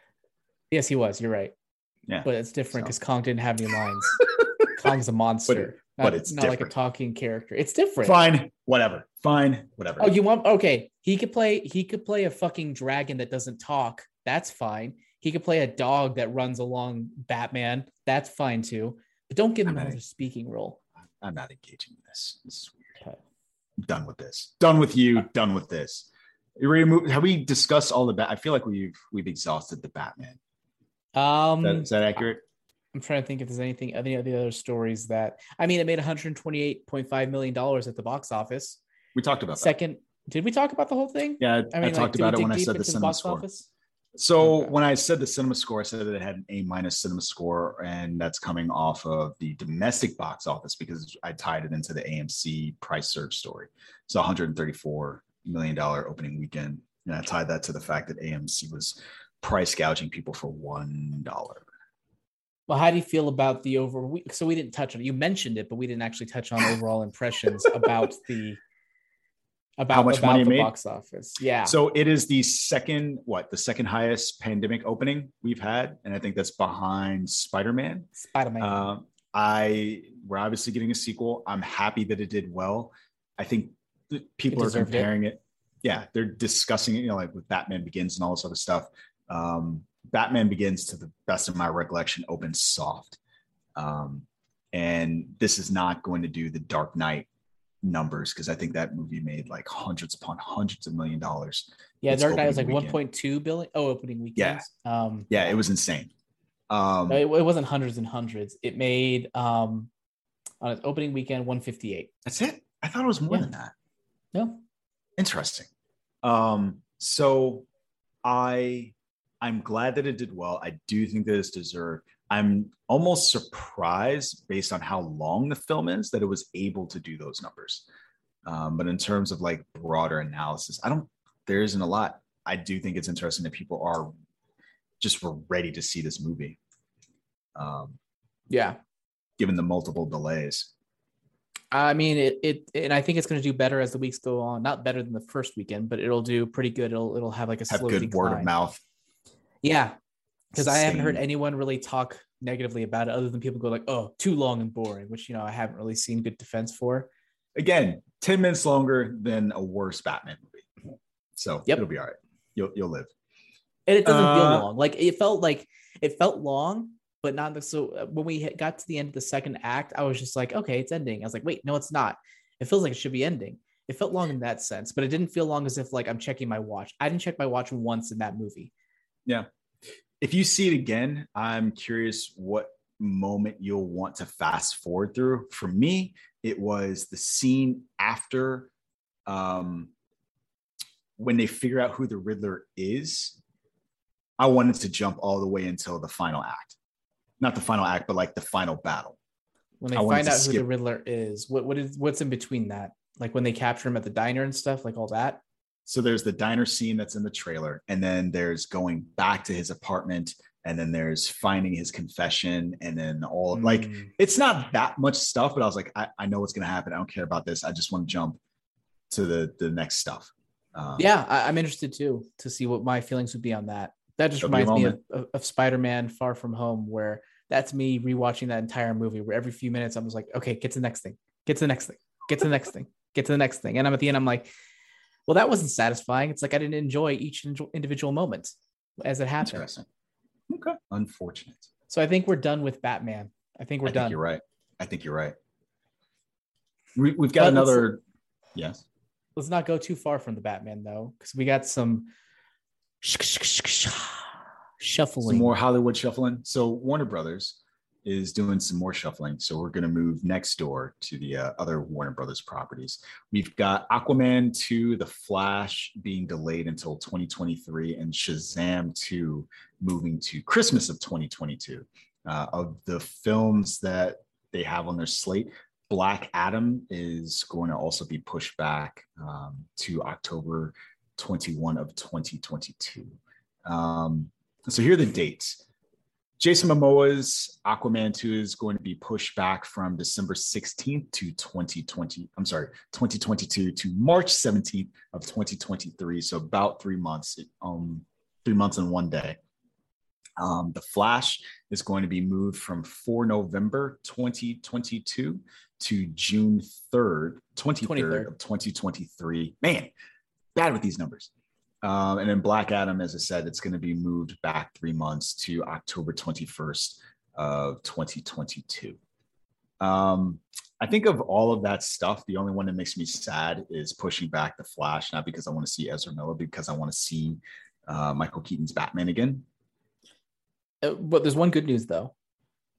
yes, he was. You're right. Yeah, But it's different So- because Kong didn't have any lines. Kong's a monster. But it's not like a talking character. It's different. fine, whatever, fine, whatever. Oh, you want okay? He could play. He could play a fucking dragon that doesn't talk. That's fine. He could play a dog that runs along Batman. That's fine too. But don't give him I'm not- another speaking role. I'm not engaging in this. This is weird. Okay. I'm done with this. Done with you. Done with this. You ready to move? Have we discussed all the bat? I feel like we've we've exhausted the Batman. Um, Is that, is that accurate? I'm trying to think if there's anything, any of the other stories that I mean, it made 128.5 million dollars at the box office. We talked about that. Second, did we talk about the whole thing? Yeah, I, mean, I like, talked about it when I said the cinema box score. office? So Okay. when I said the cinema score, I said that it had an A minus cinema score, and that's coming off of the domestic box office because I tied it into the AMC price surge story. So 134 million dollar opening weekend, and I tied that to the fact that AMC was price gouging people for one dollar. Well, how do you feel about the over? we- So we didn't touch on it. You mentioned it, but we didn't actually touch on overall impressions about the about how much about money the made? box office. Yeah. So it is the second, what the second highest pandemic opening we've had, and I think that's behind Spider Man. Spider Man. Um, I we're obviously getting a sequel. I'm happy that it did well. I think people are deserved it. comparing it. Yeah, they're discussing it, you know, like with Batman Begins and all this other stuff. Um, Batman Begins, to the best of my recollection, opens soft. Um, and this is not going to do the Dark Knight numbers because I think that movie made like hundreds upon hundreds of million dollars. yeah, Dark Knight was like opening weekend. 1.2 billion. Oh, opening weekend. Um, Yeah, it was insane. Um, no, it, it wasn't hundreds and hundreds. It made um on its opening weekend 158. that's it. I thought it was more Yeah. than that. No, interesting um so i i'm glad that it did well. I do think that it's deserved. I'm almost surprised based on how long the film is that it was able to do those numbers. Um but in terms of like broader analysis i don't there isn't a lot. I do think it's interesting that people are just were ready to see this movie. Um yeah. given the multiple delays. I mean, it, it, and I think it's going to do better as the weeks go on. Not better than the first weekend, but it'll do pretty good. It'll, it'll have like a have good word of mouth Yeah, because I haven't heard anyone really talk negatively about it, other than people go like, "Oh, too long and boring," which you know I haven't really seen good defense for. again 10 minutes longer than a worse batman movie so Yep. it'll be all right you'll you'll live And it doesn't Uh, feel long. Like it felt like it felt long, but not the, so when we hit- got to the end of the second act, I was just like, okay, it's ending. I was like, wait, no, it's not. It feels like it should be ending. It felt long in that sense, but it didn't feel long as if like I'm checking my watch. I didn't check my watch once in that movie. Yeah. If you see it again, I'm curious what moment you'll want to fast forward through. For me, it was the scene after um, when they figure out who the Riddler is. I wanted to jump all the way until the final act. Not the final act, but like the final battle. When they I find to out who the Riddler is, what what is what's in between that? Like when they capture him at the diner and stuff, like all that. So there's the diner scene that's in the trailer, and then there's going back to his apartment, and then there's finding his confession, and then all like Mm. it's not that much stuff, but I was like, I, I know what's gonna happen. I don't care about this. I just want to jump to the the next stuff. Um, Yeah, I, I'm interested too to see what my feelings would be on that. That just There'll be a reminds me of, of, of Spider-Man: Far From Home, where that's me rewatching that entire movie. Where every few minutes I'm just like, okay, get to the next thing, get to the next thing, get to the next thing, get to the next thing, and I'm at the end. I'm like, well, that wasn't satisfying. It's like I didn't enjoy each individual moment as it happened. Interesting. Okay. Unfortunate. So I think we're done with Batman. I think we're I done. think you're right. I think you're right. We, we've got But let's- another. Yes. Let's not go too far from the Batman though, because we got some shuffling. Some more Hollywood shuffling. So Warner Brothers is doing some more shuffling. So we're going to move next door to the uh, other Warner Brothers properties. We've got Aquaman 2, The Flash being delayed until 2023, and Shazam 2 moving to Christmas of 2022. Uh, of the films that they have on their slate, Black Adam is going to also be pushed back um, to October 21 of 2022. Um, so here are the dates. Jason Momoa's Aquaman 2 is going to be pushed back from December 16th to 2020. I'm sorry, 2022 to March 17th of 2023. So about three months, um, three months and one day. Um, the Flash is going to be moved from 4 November 2022 to June 3rd, 23rd, 23rd. of 2023. Man, bad with these numbers. Um, and then Black Adam, as I said, it's going to be moved back three months to October 21st of 2022. Um, I think of all of that stuff, the only one that makes me sad is pushing back the Flash, not because I want to see Ezra Miller, because I want to see uh, Michael Keaton's Batman again. Uh, but there's one good news though,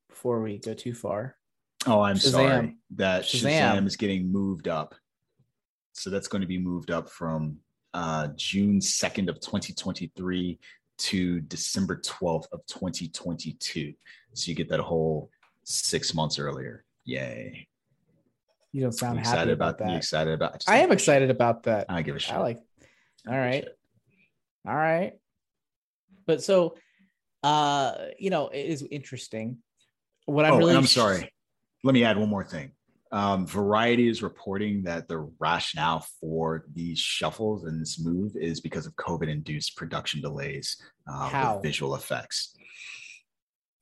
before we go too far. Oh, I'm Shazam. sorry that Shazam. Shazam. is getting moved up. So that's going to be moved up from uh, June 2nd of 2023 to December 12th of 2022. So you get that whole six months earlier. Yay. You don't sound You happy excited about, about, that. excited about just I am a shit. excited about that. I give a shit. I like. All I don't give a right. All right. But so, uh, you know, it is interesting. What I'm oh, really I'm sorry. Let me add one more thing. Um, Variety is reporting that the rationale for these shuffles and this move is because of COVID-induced production delays uh, How? with visual effects.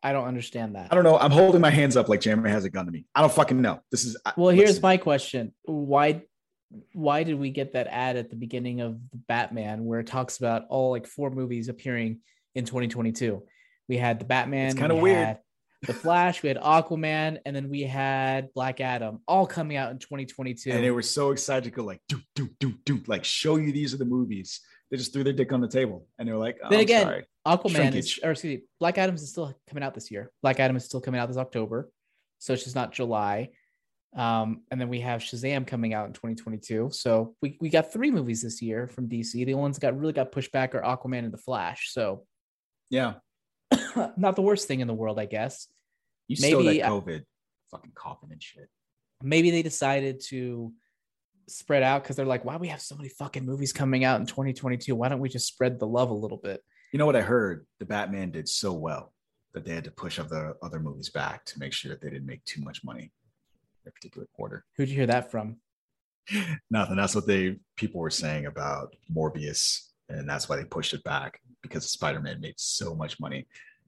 I don't understand that. I don't know. I'm holding my hands up like Jammer has a gun to me. I don't fucking know. This is I- Well, here's listen, my question: Why, why did we get that ad at the beginning of Batman where it talks about all like four movies appearing in 2022? We had the Batman. It's kinda we weird. had The Flash, we had Aquaman, and then we had Black Adam, all coming out in 2022. and they were so excited to go like do do do do like show you these are the movies. They just threw their dick on the table and they were like, oh, then I'm again, sorry. Aquaman is, or excuse me, Black Adam is still coming out this year. Black Adam is still coming out this October, so it's just not July. Um, and then we have Shazam coming out in 2022. So we, we got three movies this year from DC. The ones that got really got pushed back are Aquaman and The Flash. So yeah, not the worst thing in the world, I guess. you still maybe that I- COVID fucking coughing and shit. Maybe they decided to spread out because they're like, why do we have so many fucking movies coming out in 2022? Why don't we just spread the love a little bit? You know what I heard? The Batman did so well that they had to push other other movies back to make sure that they didn't make too much money that particular quarter. Who'd you hear that from? Nothing. That's what they people were saying about Morbius, and that's why they pushed it back because Spider-Man made so much money. It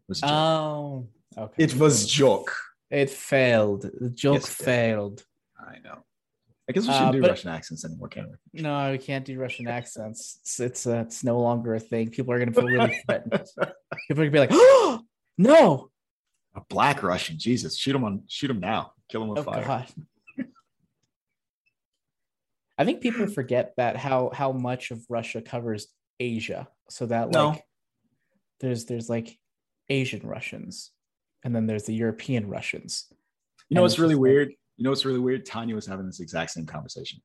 was a joke. Oh, okay. it was joke. It failed. The joke Yes, failed. I know. I guess we Uh, shouldn't do but- Russian accents anymore, can we? No, we can't do Russian accents. It's it's, uh, it's no longer a thing. People are gonna feel really threatened. People are gonna be like, "Oh no!" A black Russian, Jesus, shoot him on, shoot him now, kill him with Oh fire. God. I think people forget that how how much of Russia covers Asia, so that No. like there's there's like Asian Russians, and then there's the European Russians. You know what's it's really like- weird? You know what's really weird? Tanya was having this exact same conversation.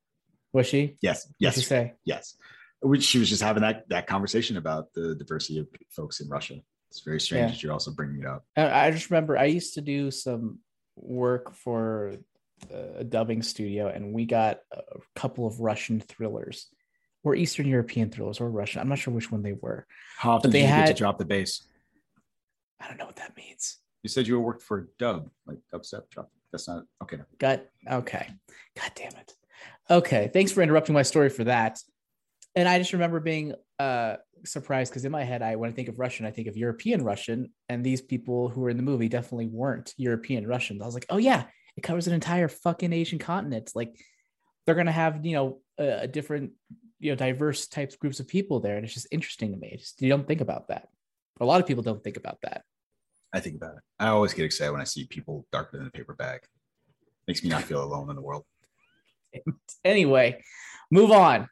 Was she? Yes, yes, she say? yes. Which she was just having that that conversation about the diversity of folks in Russia. It's very strange Yeah. that you're also bringing it up. I just remember I used to do some work for a dubbing studio, and we got a couple of Russian thrillers, or Eastern European thrillers, or Russian. I'm not sure which one they were. How often But they did you get to drop the bass? I don't know what that means. You said you worked for dub, like dubstep drop. That's not okay. Got okay. God damn it. Okay. Thanks for interrupting my story for that. And I just remember being uh surprised because in my head, I when I think of Russian, I think of European Russian, and these people who were in the movie definitely weren't European Russians. I was like, oh yeah, it covers an entire fucking Asian continent. Like they're gonna have you know a, a different you know diverse types groups of people there, and it's just interesting to me. It's just you don't think about that. A lot of people don't think about that. I think about it. I always get excited when I see people darker than a paper bag. Makes me not feel alone in the world. Anyway, move on.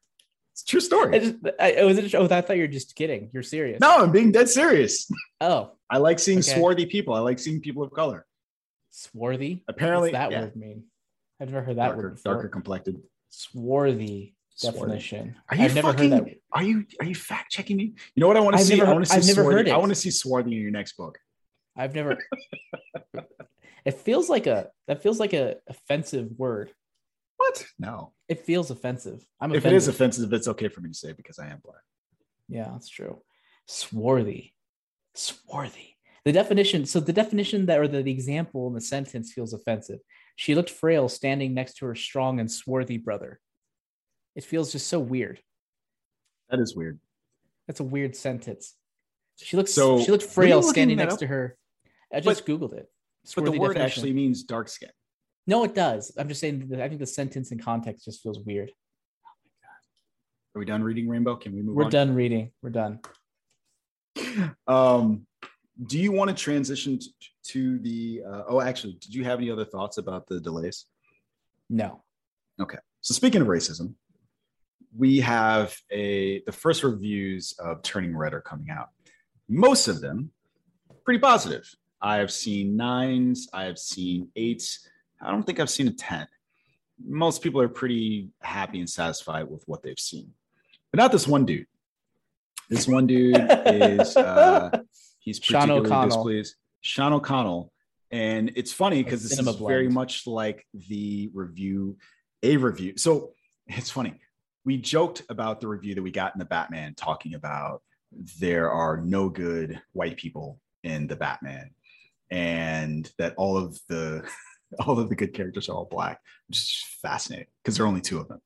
It's a true I story. just, I, oh, it was. Oh, I thought you were just kidding. You're serious. No, I'm being dead serious. Oh, I like seeing Okay. swarthy people. I like seeing people of color. swarthy. Apparently, that yeah. word mean? I've never heard that darker, word before. darker complected. Swarthy Swarthy. definition. Are you I've never fucking, heard that. Are you are you fact checking me? You know what I want to I've see? never I want to see I've never swarthy. heard it. I want to see swarthy in your next book. I've never. it feels like a. That feels like a offensive word. What? No. It feels offensive. I'm If offended. it is offensive, it's okay for me to say because I am black. Yeah, that's true. Swarthy. Swarthy. The definition, so the definition that or the, the example in the sentence feels offensive. She looked frail standing next to her strong and swarthy brother. It feels just so weird. That is weird. That's a weird sentence. She looks So, she looked what are you frail standing next up? to her. I just googled it. But the word definition. actually means dark skin. No, it does. I'm just saying that I think the sentence in context just feels weird. Are we done reading Rainbow? Can we move We're on? done reading. We're done. Um, do you want to transition to the? Uh, oh, actually, did you have any other thoughts about the delays? No. Okay. So speaking of racism, we have a the first reviews of Turning Red are coming out. Most of them pretty positive. I have seen nines. I have seen eights. I don't think I've seen a ten. Most people are pretty happy and satisfied with what they've seen, but not this one dude. This one dude is uh, he's Sean O'Connell. displeased. Sean O'Connell, and it's funny because this is Cinema very much like the review, a review. So it's funny. We joked about the review that we got in the Batman, talking about there are no good white people in the Batman, and that all of the all of the good characters are all black, which is fascinating because there are only two of them.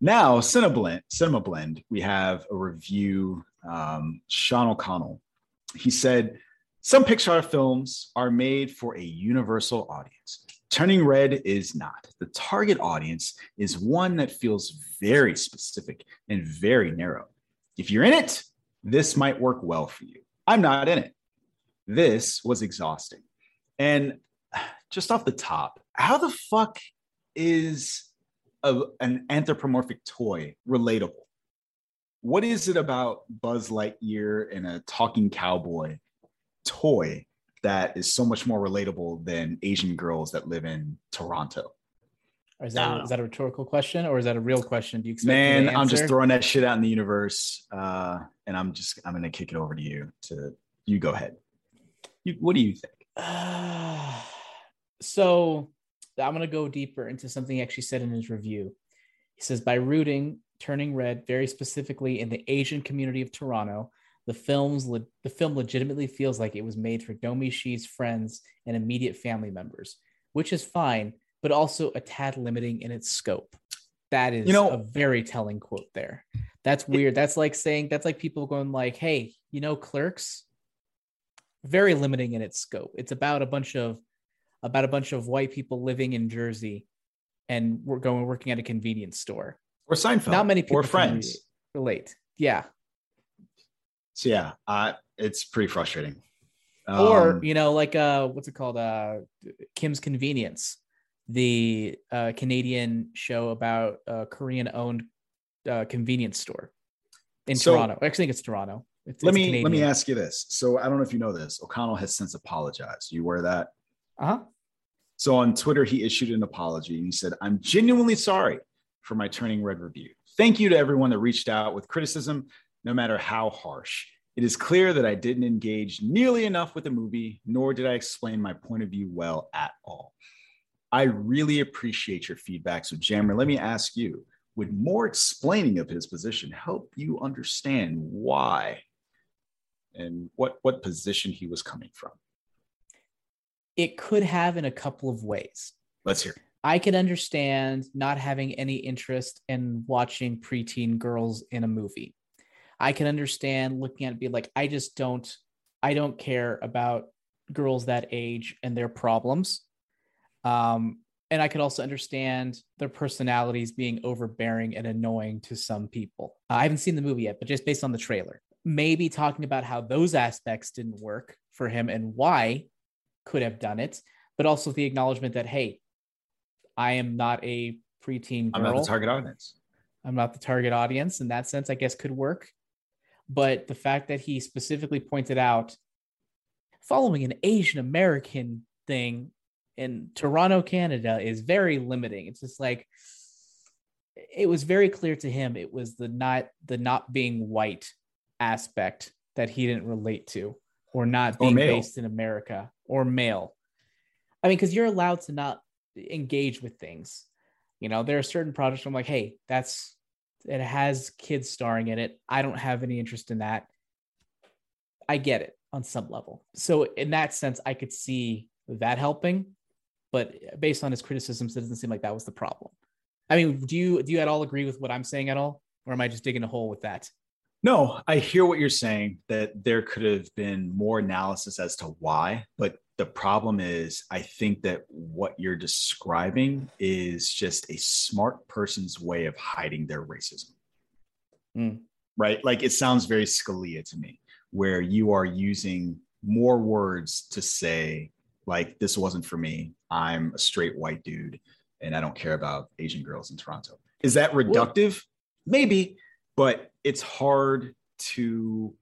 Now, Cinema Blend, Cinema Blend, we have a review. Um, Sean O'Connell, he said, some Pixar films are made for a universal audience. Turning Red is not. The target audience is one that feels very specific and very narrow. If you're in it, this might work well for you. I'm not in it. This was exhausting. And just off the top, how the fuck is a, an anthropomorphic toy relatable? What is it about Buzz Lightyear and a talking cowboy toy that is so much more relatable than Asian girls that live in Toronto? Or is I that, don't is that a rhetorical question or is that a real question? Do you expect me to Man, I'm just throwing that shit out in the universe, uh, and I'm just I'm gonna kick it over to you. To you, go ahead. You, what do you think? so I'm going to go deeper into something he actually said in his review. He says, by rooting Turning Red very specifically in the Asian community of Toronto, the film's le- the film legitimately feels like it was made for Domee Shi's friends and immediate family members, which is fine, but also a tad limiting in its scope. That is You know- a very telling quote there. That's weird. That's like saying that's like people going like, "Hey, you know, Clerks." Very limiting in its scope. It's about a bunch of about a bunch of white people living in Jersey, and we're going working at a convenience store. Or Seinfeld? Not many people or Friends? relate. Yeah, So yeah, uh, it's pretty frustrating. or Um, you know, like uh, what's it called? Uh, Kim's Convenience, the uh, Canadian show about a Korean-owned uh, convenience store in So- Toronto. I actually, think it's Toronto. It's, let it's me let me ask you this. So I don't know if you know this. O'Connell has since apologized. You of that? Uh-huh. So on Twitter, he issued an apology and he said, I'm genuinely sorry for my turning red review. Thank you to everyone that reached out with criticism, no matter how harsh. It is clear that I didn't engage nearly enough with the movie, nor did I explain my point of view well at all. I really appreciate your feedback. So, Jammer, let me ask you would more explaining of his position help you understand why and what, what position he was coming from? It could have in a couple of ways. Let's hear. I could understand not having any interest in watching preteen girls in a movie. I can understand looking at it be like, I just don't, I don't care about girls that age and their problems. Um, and I could also understand their personalities being overbearing and annoying to some people. I haven't seen the movie yet, but just based on the trailer, maybe talking about how those aspects didn't work for him and why could have done it, but also the acknowledgement that, hey, I am not a preteen girl. I'm not the target audience. I'm not the target audience in that sense, I guess could work. But the fact that he specifically pointed out following an Asian American thing in Toronto, Canada is very limiting. It's just like it was very clear to him it was the not the not being white aspect that he didn't relate to or not being male. based in America or male. I mean, because you're allowed to not engage with things. You know, there are certain projects I'm like, hey, that's it has kids starring in it. I don't have any interest in that. I get it on some level. So in that sense, I could see that helping, but based on his criticisms, it doesn't seem like that was the problem. I mean, do you do you at all agree with what I'm saying at all, or am I just digging a hole with that? No, I hear what you're saying that there could have been more analysis as to why, but the problem is I think that what you're describing is just a smart person's way of hiding their racism. Mm. Right? Like it sounds very Scalia to me, where you are using more words to say, like, this wasn't for me. I'm a straight white dude and I don't care about Asian girls in Toronto. Is that reductive? Maybe, but it's hard to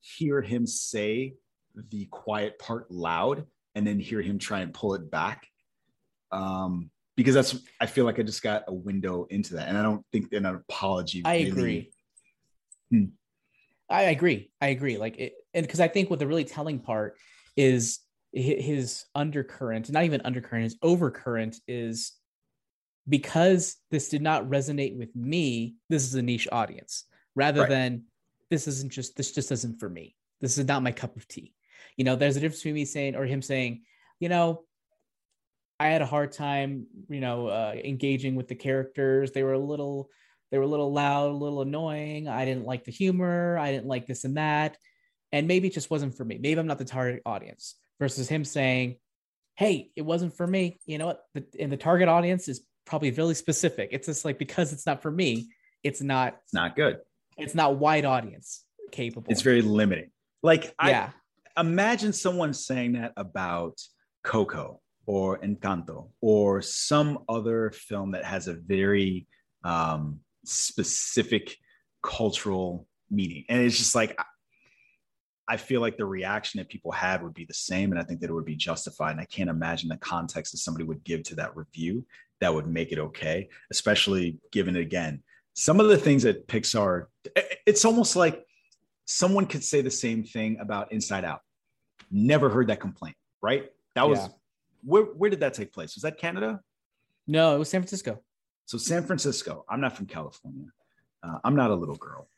hear him say the quiet part loud and then hear him try and pull it back. Um, because that's I feel like I just got a window into that. And I don't think an apology. I really- agree. Hmm. I agree. I agree. Like it, and because I think what the really telling part is his undercurrent, not even undercurrent, his overcurrent is because this did not resonate with me. This is a niche audience, rather Right. than this isn't just this just isn't for me. This is not my cup of tea. You know, there's a difference between me saying or him saying, you know, I had a hard time, you know, uh, engaging with the characters. They were a little, they were a little loud, a little annoying. I didn't like the humor. I didn't like this and that, and maybe it just wasn't for me. Maybe I'm not the target audience. Versus him saying, "Hey, it wasn't for me." You know what? The, and the target audience is probably really specific. It's just like because it's not for me, it's not. It's not good. It's not wide audience capable. It's very limiting. Like yeah. Imagine someone saying that about Coco or Encanto or some other film that has a very um, specific cultural meaning. And it's just like, I- I feel like the reaction that people had would be the same. And I think that it would be justified. And I can't imagine the context that somebody would give to that review that would make it okay, especially given again, some of the things that Pixar, it's almost like someone could say the same thing about Inside Out. Never heard that complaint, right? That was Yeah. where, where did that take place? Was that Canada? No, it was San Francisco. So San Francisco. I'm not from California. Uh, I'm not a little girl.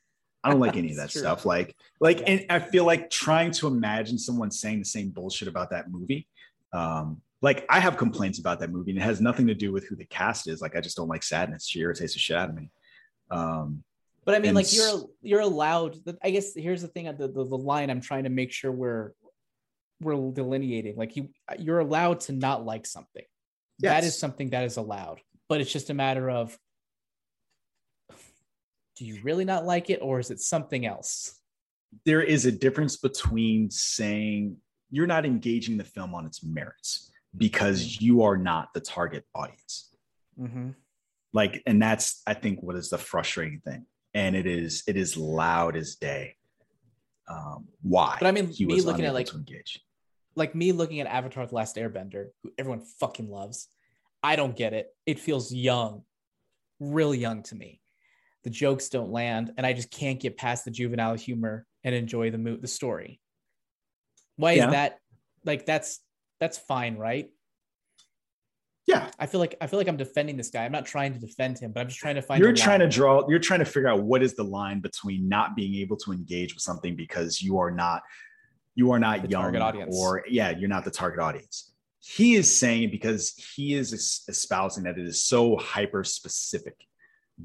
I don't like any of that true. stuff. Like, like, and I feel like trying to imagine someone saying the same bullshit about that movie. Um, like, I have complaints about that movie, and it has nothing to do with who the cast is. Like, I just don't like sadness. She irritates the shit out of me. Um, But I mean, like you're you're allowed. I guess here's the thing: the, the the line I'm trying to make sure we're we're delineating. Like you, you're allowed to not like something. That is something that is allowed. But it's just a matter of do you really not like it, or is it something else? there is a difference between saying you're not engaging the film on its merits because you are not the target audience. Mm-hmm. Like, and that's I think what is the frustrating thing, and it is it is loud as day. Um, why? But I mean, he me was looking at like to engage. Like me looking at Avatar: The Last Airbender, who everyone fucking loves. I don't get it. It feels young, real young to me. The jokes don't land, and I just can't get past the juvenile humor and enjoy the mo- the story. Why Yeah. is that? Like that's that's fine, right? Yeah, I feel like I feel like I'm defending this guy. I'm not trying to defend him, but I'm just trying to find. you're trying to draw you're trying to figure out what is the line between not being able to engage with something because you are not you are not The young audience. or yeah you're not the target audience he is saying it because he is espousing that it is so hyper specific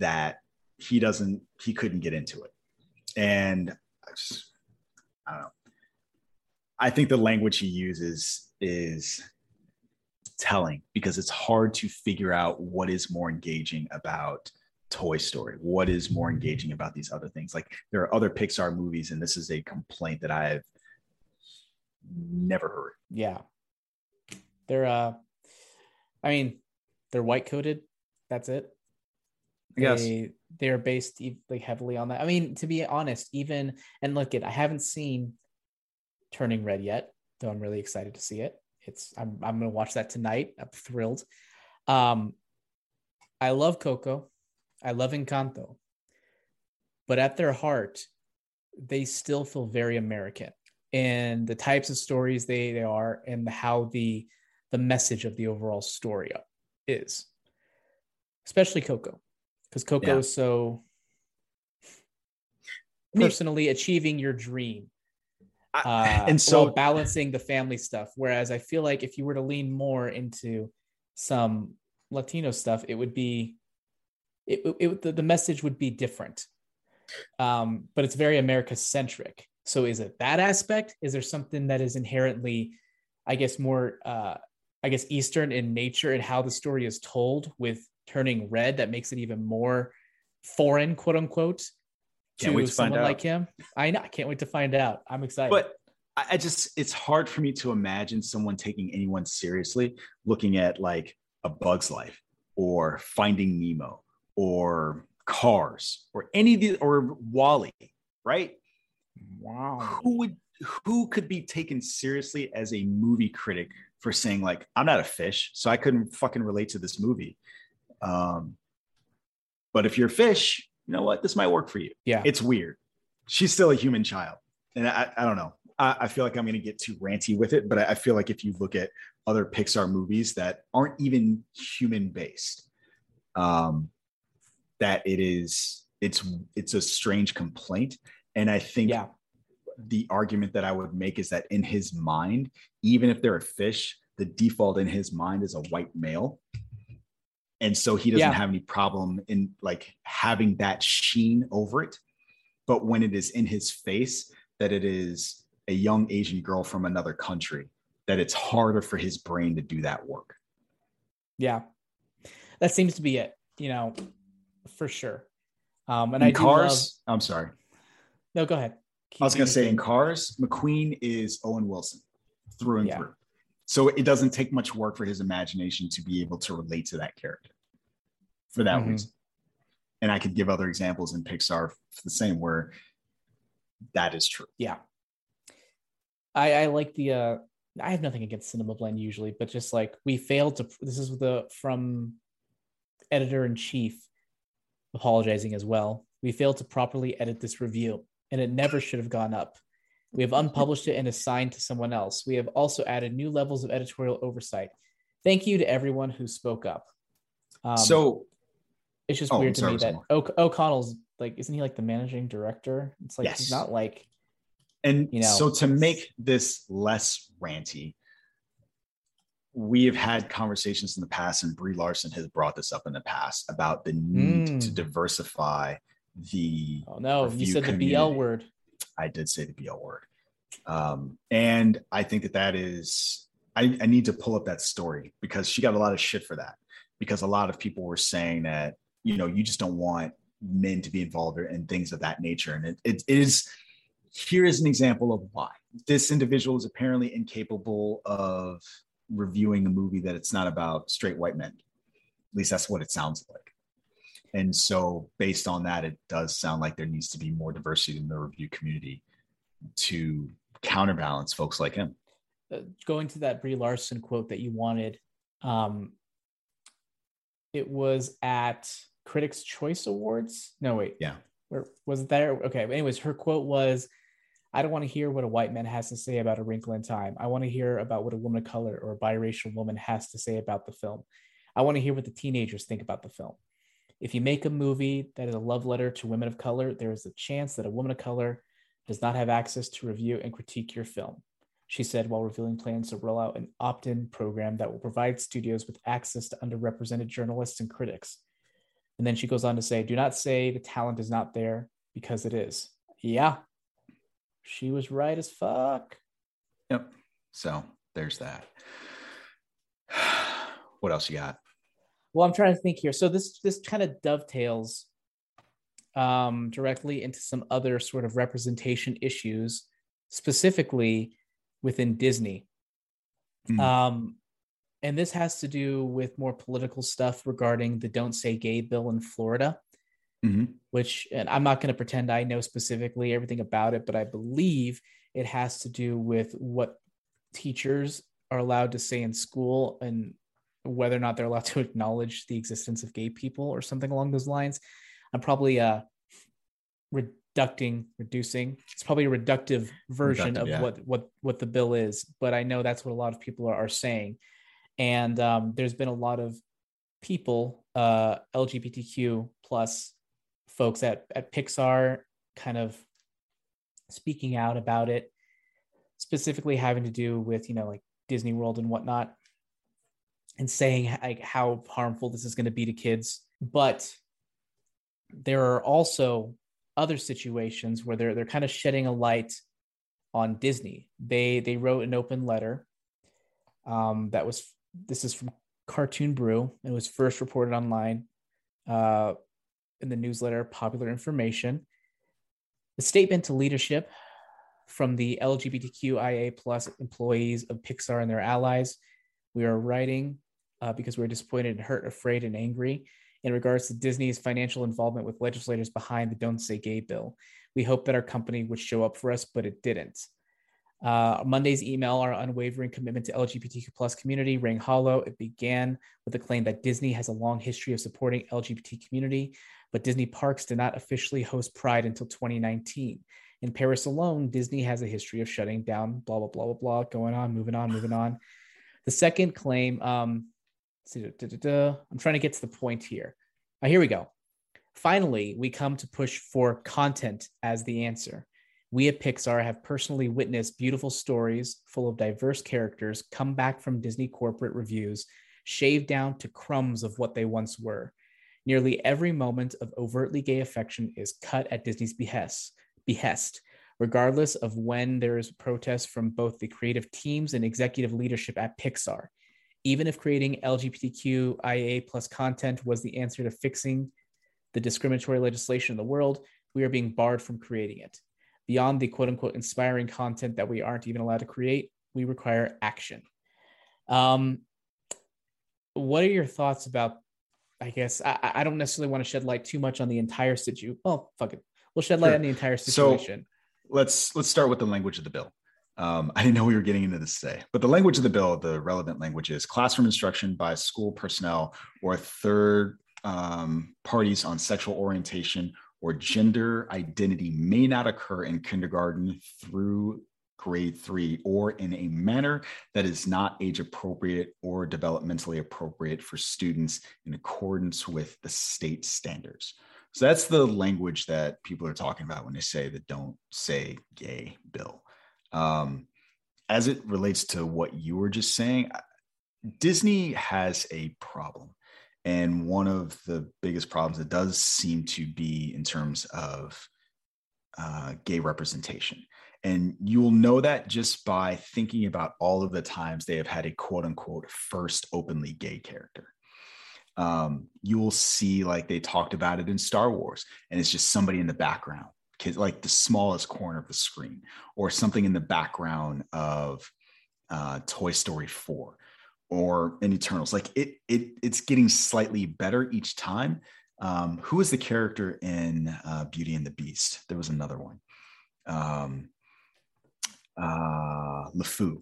that he doesn't he couldn't get into it and I, just, I don't know i think the language he uses is telling because it's hard to figure out what is more engaging about Toy Story, what is more engaging about these other things. Like there are other Pixar movies, and this is a complaint that I've never heard. Yeah, they're. uh I mean, they're white coated. That's it. Guess. they they're based like heavily on that. I mean, to be honest, even and look at I haven't seen Turning Red yet, though I'm really excited to see it. It's I'm I'm gonna watch that tonight. I'm thrilled. Um, I love Coco, I love Encanto, but at their heart, they still feel very American and the types of stories they they are and how the the message of the overall story is, especially Coco because Coco Yeah. is so personally achieving your dream uh, and so balancing the family stuff. Whereas I feel like if you were to lean more into some Latino stuff, it would be it, it the, the message would be different. Um, but it's very America centric. So is it that aspect? Is there something that is inherently, I guess, more uh, I guess Eastern in nature and how the story is told with turning red that makes it even more foreign, quote unquote, Can't to wait to find someone out. like him? I know. I can't wait to find out. I'm excited. But I I just, it's hard for me to imagine someone taking anyone seriously looking at like a Bug's Life or Finding Nemo or Cars or any of the, or WALL-E, right? Wow. who would who could be taken seriously as a movie critic for saying like i'm not a fish so i couldn't fucking relate to this movie. Um but if you're a fish you know what? This might work for you. Yeah. it's weird. She's still a human child. And i, I don't know. I, I feel like i'm going to get too ranty with it but I, I feel like if you look at other pixar movies that aren't even human based um that it is it's it's a strange complaint. And i think Yeah. The argument that I would make is that in his mind, even if they're a fish, the default in his mind is a white male. And so he doesn't Yeah. have any problem in like having that sheen over it. But when it is in his face that it is a young Asian girl from another country, that it's harder for his brain to do that work. Yeah. That seems to be it, you know, for sure. Um, and in I cars, I'm sorry. no, go ahead. I was going to say in Cars, McQueen is Owen Wilson through and Yeah. through. So it doesn't take much work for his imagination to be able to relate to that character for that Mhm. reason. And I could give other examples in Pixar for the same where that is true. Yeah. I, I like the uh I have nothing against Cinema Blend usually, but just like we failed to this is the from editor in chief apologizing as well. We failed to properly edit this review and it never should have gone up. We have unpublished it and assigned to someone else. We have also added new levels of editorial oversight. Thank you to everyone who spoke up. Um, so it's just oh, weird to me that o- O'Connell's like, isn't he like the managing director? It's like he's not like And you know, so to make this less ranty, we have had conversations in the past, and Brie Larson has brought this up in the past about the need to Mm. diversify the. Oh no, you said the BL word. I did say the BL word. Um, and I think that that is, I, I need to pull up that story because she got a lot of shit for that. Because a lot of people were saying that, you know, you just don't want men to be involved in things of that nature. And it, it is, here is an example of why. this individual is apparently incapable of reviewing a movie that it's not about straight white men. At least that's what it sounds like. And so, based on that, it does sound like there needs to be more diversity in the review community to counterbalance folks like him. Uh, going to that Brie Larson quote that you wanted, um, it was at Critics' Choice Awards. No, wait. Yeah. Where was it there? Okay. Anyways, her quote was, I don't want to hear what a white man has to say about a wrinkle in time. I want to hear about what a woman of color or a biracial woman has to say about the film. I want to hear what the teenagers think about the film. If you make a movie that is a love letter to women of color, there is a chance that a woman of color does not have access to review and critique your film. She said while revealing plans to roll out an opt in program that will provide studios with access to underrepresented journalists and critics. And then she goes on to say, Do not say the talent is not there because it is. Yeah, she was right as fuck. Yep. So there's that. what else you got? Well, I'm trying to think here. So this this kind of dovetails um, directly into some other sort of representation issues, specifically within Disney. Mm. Um, and this has to do with more political stuff regarding the Don't Say Gay bill in Florida, mm-hmm. which, and I'm not going to pretend I know specifically everything about it, but I believe it has to do with what teachers are allowed to say in school and whether or not they're allowed to acknowledge the existence of gay people or something along those lines. I'm probably uh, reducting, reducing. It's probably a reductive version reductive, of yeah. what what what the bill is, but I know that's what a lot of people are, are saying. And um, there's been a lot of people, uh, LGBTQ plus folks at at Pixar, kind of speaking out about it, specifically having to do with you know like Disney World and whatnot, and saying like how harmful this is going to be to kids. But there are also other situations where they're they're kind of shedding a light on Disney. They they wrote an open letter um, that was this is from Cartoon Brew. It was first reported online uh, in the newsletter Popular Information. The statement to leadership from the LGBTQIA plus employees of Pixar and their allies. We are writing uh, because we're disappointed and hurt, afraid, and angry in regards to Disney's financial involvement with legislators behind the Don't Say Gay bill. We hope that our company would show up for us, but it didn't. Uh, Monday's email, our unwavering commitment to LGBTQ plus community, rang hollow. It began with the claim that Disney has a long history of supporting LGBT community, but Disney parks did not officially host Pride until 2019. In Paris alone, Disney has a history of shutting down, blah, blah, blah, blah, blah, going on, moving on, moving on. The second claim, um, I'm trying to get to the point here. Uh, here we go. Finally, we come to push for content as the answer. We at Pixar have personally witnessed beautiful stories full of diverse characters come back from Disney corporate reviews, shaved down to crumbs of what they once were. Nearly every moment of overtly gay affection is cut at Disney's behest, behest, regardless of when there is protest from both the creative teams and executive leadership at Pixar even if creating LGBTQIA plus content was the answer to fixing the discriminatory legislation in the world, we are being barred from creating it. Beyond the quote unquote inspiring content that we aren't even allowed to create, we require action. Um, what are your thoughts about? I guess I, I don't necessarily want to shed light too much on the entire situation. Well, fuck it. We'll shed light sure. on the entire situation. So let's let's start with the language of the bill. Um, I didn't know we were getting into this today, but the language of the bill, the relevant language is classroom instruction by school personnel or third um, parties on sexual orientation or gender identity may not occur in kindergarten through grade three or in a manner that is not age appropriate or developmentally appropriate for students in accordance with the state standards. So that's the language that people are talking about when they say the don't say gay bill. Um, as it relates to what you were just saying, Disney has a problem. And one of the biggest problems it does seem to be in terms of uh, gay representation. And you'll know that just by thinking about all of the times they have had a quote unquote first openly gay character. Um, you will see like they talked about it in Star Wars, and it's just somebody in the background like the smallest corner of the screen, or something in the background of uh, Toy Story 4 or in Eternals. Like it, it, it's getting slightly better each time. Um, who was the character in uh, Beauty and the Beast? There was another one. Um, uh, LeFou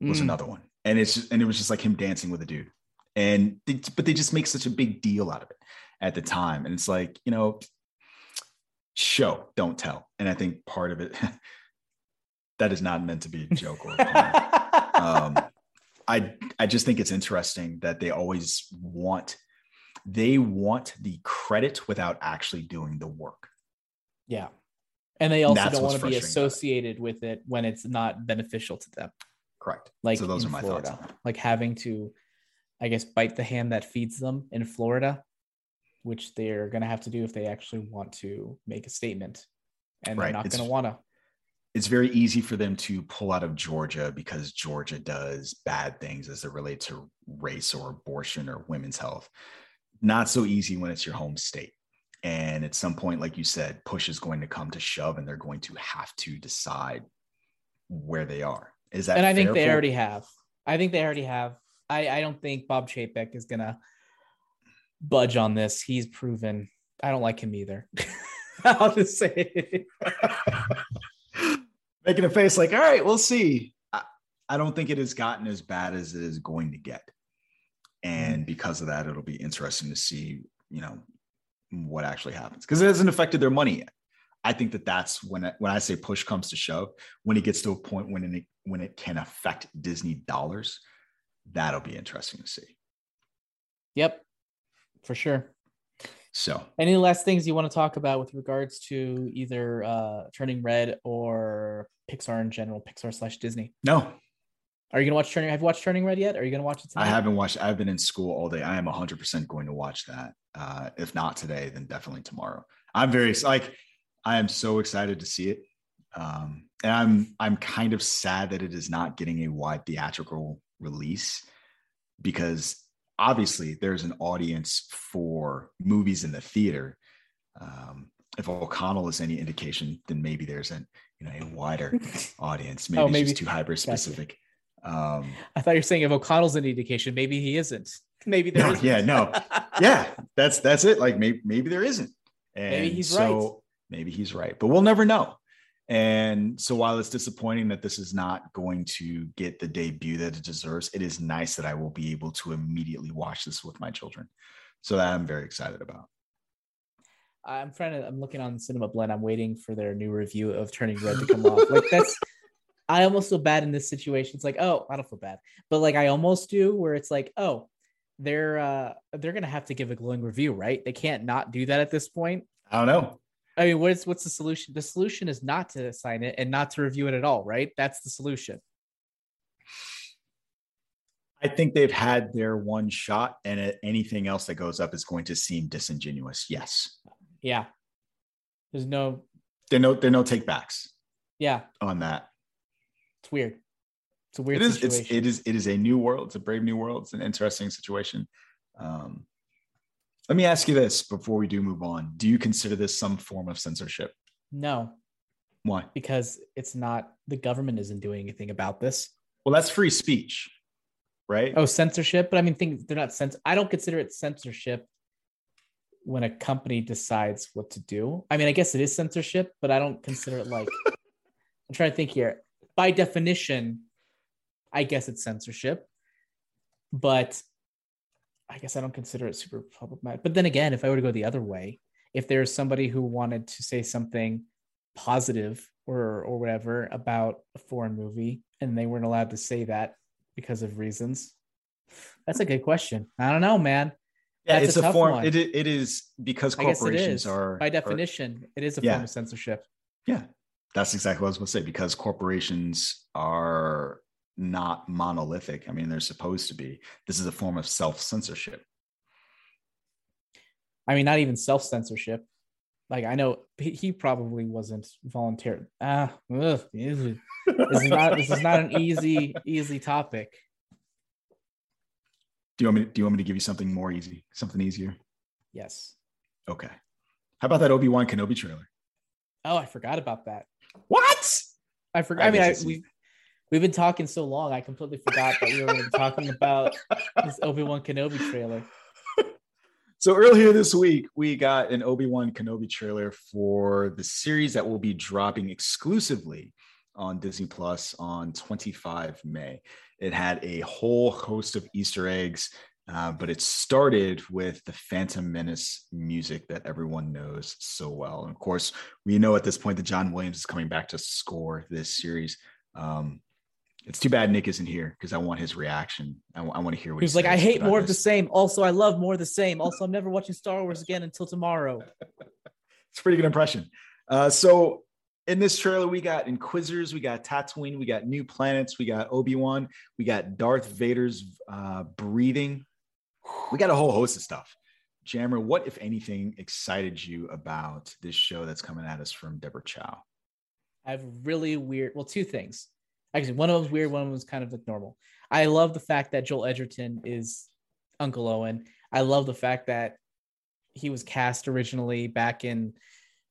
was mm. another one, and it's just, and it was just like him dancing with a dude, and they, but they just make such a big deal out of it at the time, and it's like you know, show don't tell, and I think part of it that is not meant to be a joke or. um, I I just think it's interesting that they always want they want the credit without actually doing the work. Yeah. And they also don't want to be associated with it when it's not beneficial to them. Correct. Like so those are my Florida, thoughts. Like having to, I guess, bite the hand that feeds them in Florida, which they're going to have to do if they actually want to make a statement, and right. they're not going to want to. It's very easy for them to pull out of Georgia because Georgia does bad things as it relates to race or abortion or women's health. Not so easy when it's your home state. And at some point, like you said, push is going to come to shove, and they're going to have to decide where they are. Is that? And I think they for- already have. I think they already have. I, I don't think Bob Chapek is gonna budge on this. He's proven. I don't like him either. I'll just say. Making a face like, all right, we'll see. I, I don't think it has gotten as bad as it is going to get. And mm. because of that, it'll be interesting to see, you know, what actually happens because it hasn't affected their money yet. I think that that's when I, when I say push comes to shove, when it gets to a point when it when it can affect Disney dollars, that'll be interesting to see. Yep, for sure. So, any last things you want to talk about with regards to either uh, Turning Red or Pixar in general, Pixar slash Disney? No, are you gonna watch Turning? Have you watched Turning Red yet? Are you gonna watch it tonight? I haven't watched. I've been in school all day. I am 100 percent going to watch that. Uh, if not today, then definitely tomorrow. I'm very like, I am so excited to see it, um, and I'm I'm kind of sad that it is not getting a wide theatrical release because obviously there's an audience for movies in the theater. Um, if O'Connell is any indication, then maybe there's an you know a wider audience. Maybe, oh, maybe. it's too hyper specific. Gotcha. Um, I thought you're saying if O'Connell's an indication, maybe he isn't. Maybe there no, isn't. Yeah, no, yeah, that's that's it. Like maybe maybe there isn't. And maybe he's so, right. Maybe he's right, but we'll never know. And so while it's disappointing that this is not going to get the debut that it deserves, it is nice that I will be able to immediately watch this with my children. So that I'm very excited about. I'm trying to. I'm looking on Cinema Blend. I'm waiting for their new review of Turning Red to come off. Like that's I almost feel bad in this situation. It's like, oh, I don't feel bad, but like I almost do, where it's like, oh, they're uh they're gonna have to give a glowing review, right? They can't not do that at this point. I don't know. I mean, what's what's the solution? The solution is not to sign it and not to review it at all, right? That's the solution. I think they've had their one shot, and anything else that goes up is going to seem disingenuous. Yes. Yeah. There's no. There no there no takebacks. Yeah. On that. It's weird. It's a weird. It is. Situation. It's. It is. It is a new world. It's a brave new world. It's an interesting situation. Um, let me ask you this before we do move on. Do you consider this some form of censorship? No. Why? Because it's not. The government isn't doing anything about this. Well, that's free speech, right? Oh, censorship. But I mean, things they're not cens. I don't consider it censorship when a company decides what to do. I mean, I guess it is censorship, but I don't consider it like. I'm trying to think here by definition, I guess it's censorship. But I guess I don't consider it super problematic. But then again, if I were to go the other way, if there's somebody who wanted to say something positive or or whatever about a foreign movie and they weren't allowed to say that because of reasons, that's a good question. I don't know, man. Yeah, that's it's a, a form. It, it is because corporations are by definition, are, it is a yeah. form of censorship. Yeah, that's exactly what I was going to say because corporations are not monolithic. I mean, they're supposed to be. This is a form of self censorship. I mean, not even self censorship. Like I know he probably wasn't voluntary. Ah, ugh, this is not this is not an easy easy topic. Do you want me? To, do you want me to give you something more easy, something easier? Yes. Okay. How about that Obi Wan Kenobi trailer? Oh, I forgot about that. What? I forgot. I, mean, I, we we've been talking so long. I completely forgot that we were talking about this Obi Wan Kenobi trailer. So earlier this week, we got an Obi Wan Kenobi trailer for the series that will be dropping exclusively on Disney Plus on 25 May. It had a whole host of Easter eggs, uh, but it started with the Phantom Menace music that everyone knows so well. And of course, we know at this point that John Williams is coming back to score this series. Um, it's too bad Nick isn't here because I want his reaction. I, want to hear what he's he like. I hate more of the same. Also, I love more of the same. Also, I'm never watching Star Wars again until tomorrow. it's a pretty good impression. Uh, so in this trailer, we got Inquisitors, we got Tatooine, we got new planets, we got Obi Wan, we got Darth Vader's uh, breathing. We got a whole host of stuff. Jammer, what, if anything, excited you about this show that's coming at us from Deborah Chow? I have really weird, well, two things. Actually, one of them was weird, one of them was kind of like normal. I love the fact that Joel Edgerton is Uncle Owen. I love the fact that he was cast originally back in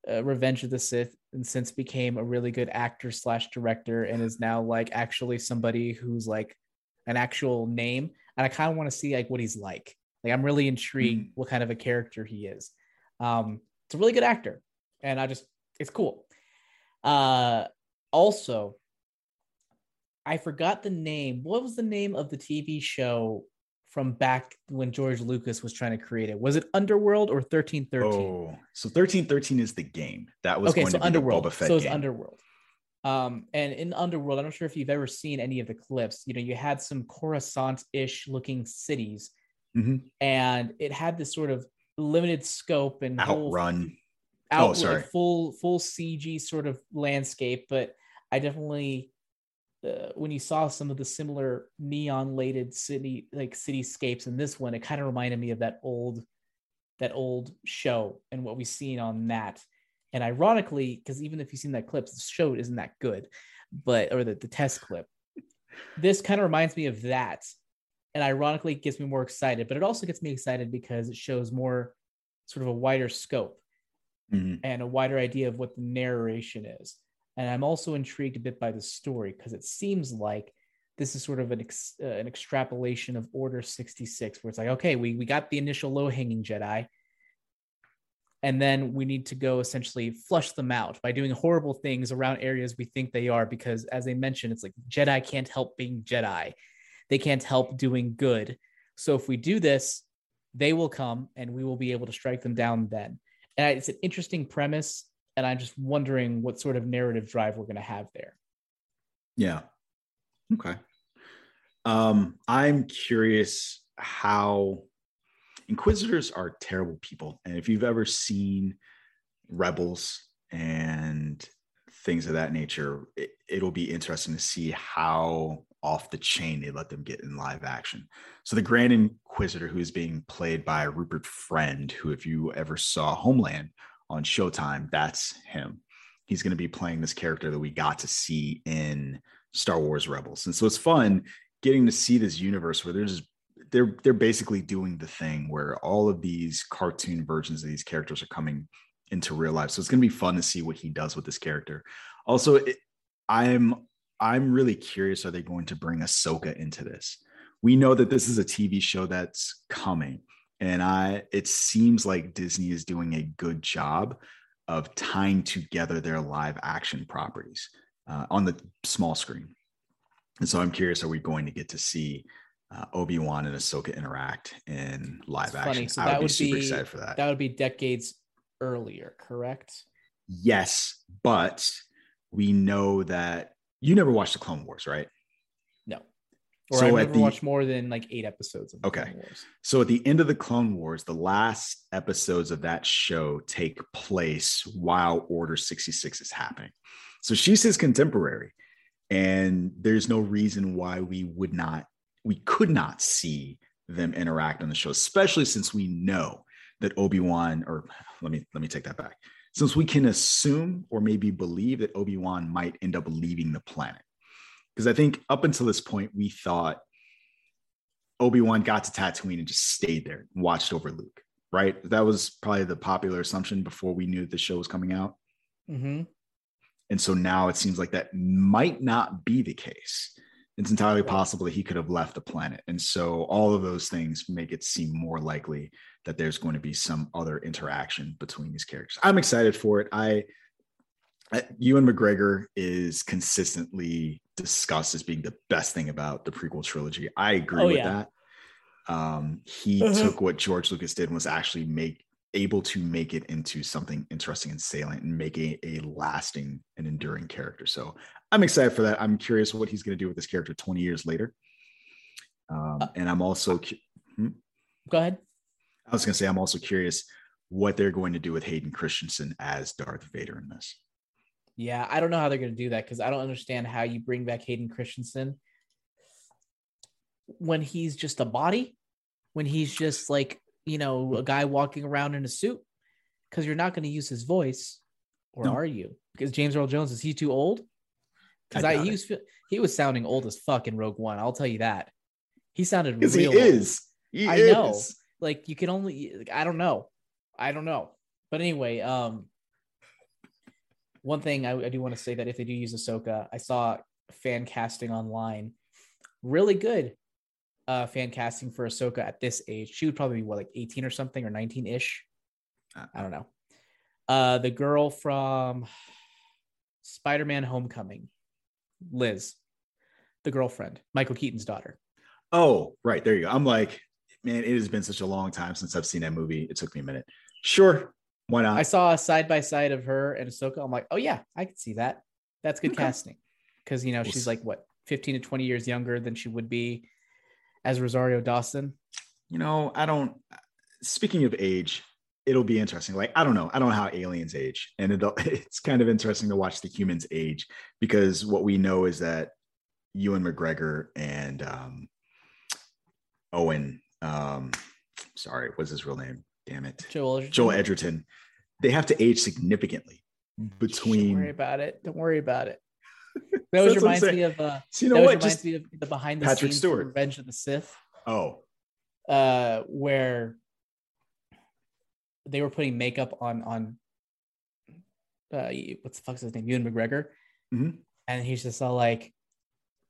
uh, Revenge of the Sith and since became a really good actor slash director and is now like actually somebody who's like an actual name. And I kind of want to see like what he's like. Like I'm really intrigued mm. what kind of a character he is. Um, it's a really good actor, and I just it's cool. Uh, also, I forgot the name. What was the name of the TV show from back when George Lucas was trying to create it. Was it Underworld or 1313? Oh, so 1313 is the game. That was okay, going so to be Underworld. Boba Fett so it's. Underworld. Um, and in Underworld, I'm not sure if you've ever seen any of the clips. You know, you had some Coruscant-ish looking cities, mm-hmm. and it had this sort of limited scope and outrun. Out, oh, sorry. Full full CG sort of landscape, but I definitely uh, when you saw some of the similar neon lated city like cityscapes in this one, it kind of reminded me of that old that old show and what we've seen on that. And ironically, because even if you've seen that clip, the show isn't that good, but or the, the test clip. This kind of reminds me of that. And ironically, it gets me more excited, but it also gets me excited because it shows more sort of a wider scope mm-hmm. and a wider idea of what the narration is. And I'm also intrigued a bit by the story because it seems like this is sort of an, ex, uh, an extrapolation of Order 66, where it's like, okay, we, we got the initial low hanging Jedi. And then we need to go essentially flush them out by doing horrible things around areas we think they are. Because as they mentioned, it's like Jedi can't help being Jedi, they can't help doing good. So if we do this, they will come and we will be able to strike them down then. And it's an interesting premise and I'm just wondering what sort of narrative drive we're going to have there. Yeah. Okay. Um, I'm curious how inquisitors are terrible people, and if you've ever seen rebels and things of that nature, it, it'll be interesting to see how off the chain they let them get in live action. So the Grand Inquisitor, who is being played by Rupert Friend, who, if you ever saw Homeland, on Showtime, that's him. He's going to be playing this character that we got to see in Star Wars Rebels. And so it's fun getting to see this universe where there's they're they're basically doing the thing where all of these cartoon versions of these characters are coming into real life. So it's going to be fun to see what he does with this character. Also, it, I'm I'm really curious are they going to bring Ahsoka into this? We know that this is a TV show that's coming and i it seems like disney is doing a good job of tying together their live action properties uh, on the small screen. And so i'm curious are we going to get to see uh, obi-wan and ahsoka interact in live action? so i would, would be super be, excited for that. that would be decades earlier correct? Yes but we know that you never watched the clone wars right or so I've never the, watched more than like eight episodes of okay. So at the end of the Clone Wars, the last episodes of that show take place while Order 66 is happening. So she's his contemporary. And there's no reason why we would not, we could not see them interact on the show, especially since we know that Obi-Wan, or let me let me take that back. Since we can assume or maybe believe that Obi-Wan might end up leaving the planet because I think up until this point, we thought Obi Wan got to Tatooine and just stayed there and watched over Luke, right? That was probably the popular assumption before we knew the show was coming out. Mm-hmm. And so now it seems like that might not be the case. It's entirely possible that he could have left the planet. And so all of those things make it seem more likely that there's going to be some other interaction between these characters. I'm excited for it. I, I Ewan McGregor is consistently discussed as being the best thing about the prequel trilogy. I agree Oh, with yeah. that. Um, he Mhm. took what George Lucas did and was actually make able to make it into something interesting and salient and make a, a lasting and enduring character. So I'm excited for that. I'm curious what he's going to do with this character 20 years later. Um, and I'm also, cu- Go ahead. I was going to say, I'm also curious what they're going to do with Hayden Christensen as Darth Vader in this. Yeah, I don't know how they're going to do that because I don't understand how you bring back Hayden Christensen when he's just a body, when he's just like, you know, a guy walking around in a suit, because you're not going to use his voice, or No. are you? Because James Earl Jones is he too old? Because I I, he was he was sounding old as fuck in Rogue One. I'll tell you that. He sounded he real old. is. He I is. know. Like you can only I don't know. I don't know. But anyway, um one thing I, I do want to say that if they do use Ahsoka, I saw fan casting online. Really good uh fan casting for Ahsoka at this age. She would probably be what like 18 or something or 19-ish. I don't know. Uh the girl from Spider-Man Homecoming, Liz, the girlfriend, Michael Keaton's daughter. Oh, right. There you go. I'm like, man, it has been such a long time since I've seen that movie. It took me a minute. Sure. Why not? I saw a side by side of her and Ahsoka. I'm like, oh yeah, I can see that. That's good Okay. casting. Because you know, We'll she's like what 15 to 20 years younger than she would be as Rosario Dawson. you know, I don't. Speaking of age, it'll be interesting. Like, I don't know. I don't know how aliens age, and it'll, it's kind of interesting to watch the humans age because what we know is that Ewan McGregor and um, Owen, um, sorry, what's his real name? Damn it, Joel Edgerton. Joel Edgerton. They have to age significantly between. Don't worry about it. Don't worry about it. That always reminds me of uh So you know what? reminds Just me of the behind the Patrick scenes Stewart. Revenge of the Sith, oh, uh, where they were putting makeup on on uh what the fuck's his name? Ewan McGregor. Mhm. And he's just all like,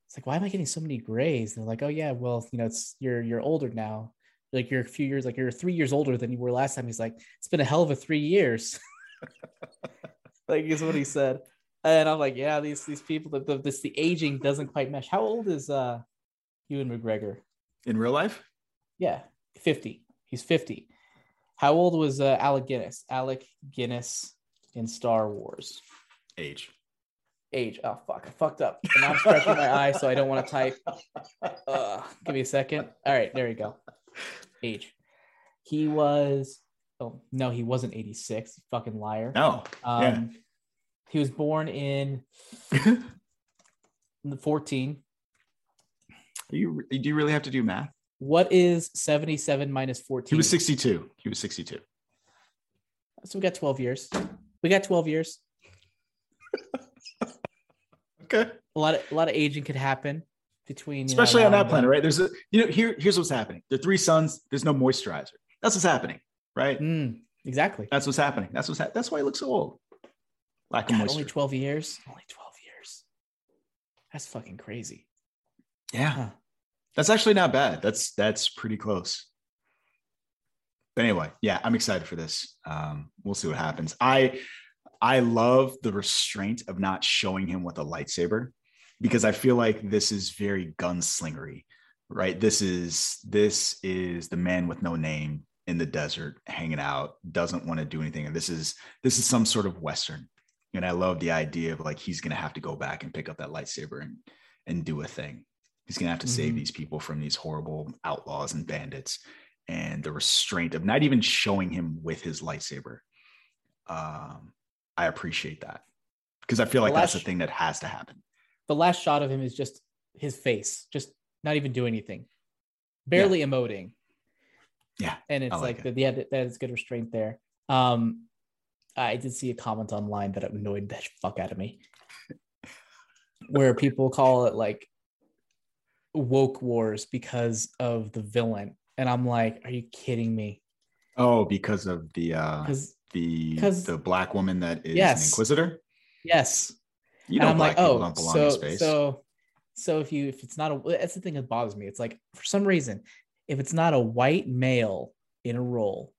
it's like, why am I getting so many grays? And they're like, oh yeah, well, you know, it's you're you're older now. Like you're a few years, like you're three years older than you were last time. He's like, it's been a hell of a three years. like is what he said. And I'm like, yeah, these these people, the, the this the aging doesn't quite mesh. How old is uh Ewan McGregor? in real life, Yeah, 50. He's 50. How old was uh, Alec Guinness? Alec Guinness in Star Wars. age. Age. Oh fuck, I fucked up. And I'm scratching my eye, so I don't want to type. Uh, give me a second. All right, there you go. Age. He was. Oh no, he wasn't 86. Fucking liar. No, Um, yeah. He was born in the 14. you do you really have to do math? What is 77 minus 14? He was 62. He was 62. So we got 12 years. We got 12 years. Okay. A lot of a lot of aging could happen between, you know, especially on that planet, then. right? There's a you know here here's what's happening. The three suns. There's no moisturizer. That's what's happening, right? Mm, exactly. That's what's happening. That's what's ha- that's why he looks so old. Lack of moisture. only 12 years. Only 12 years. That's fucking crazy. yeah, Huh. that's actually not bad. That's that's pretty close. But anyway, yeah, I'm excited for this. Um, we'll see what happens. I I love the restraint of not showing him with a lightsaber because I feel like this is very gunslingery, right? This is this is the man with no name in the desert hanging out, doesn't want to do anything. And this is this is some sort of western. And I love the idea of like he's gonna have to go back and pick up that lightsaber and and do a thing. He's gonna have to save Mhm. these people from these horrible outlaws and bandits. And the restraint of not even showing him with his lightsaber. Um, I appreciate that because I feel like The that's the thing that has to happen. The last shot of him is just his face, just not even doing anything, barely emoting. Yeah, And it's I like like, the, yeah, that, that is good restraint there. Um, I did see a comment online that annoyed the fuck out of me, where people call it like woke wars because of the villain, and I'm like, are you kidding me? Oh, because of the uh The the black woman that is Yes. an inquisitor. Yes. You and know, I'm like, people oh, don't belong so in space. so so if you if it's not a that's the thing that bothers me. It's like for some reason, if it's not a white male in a role,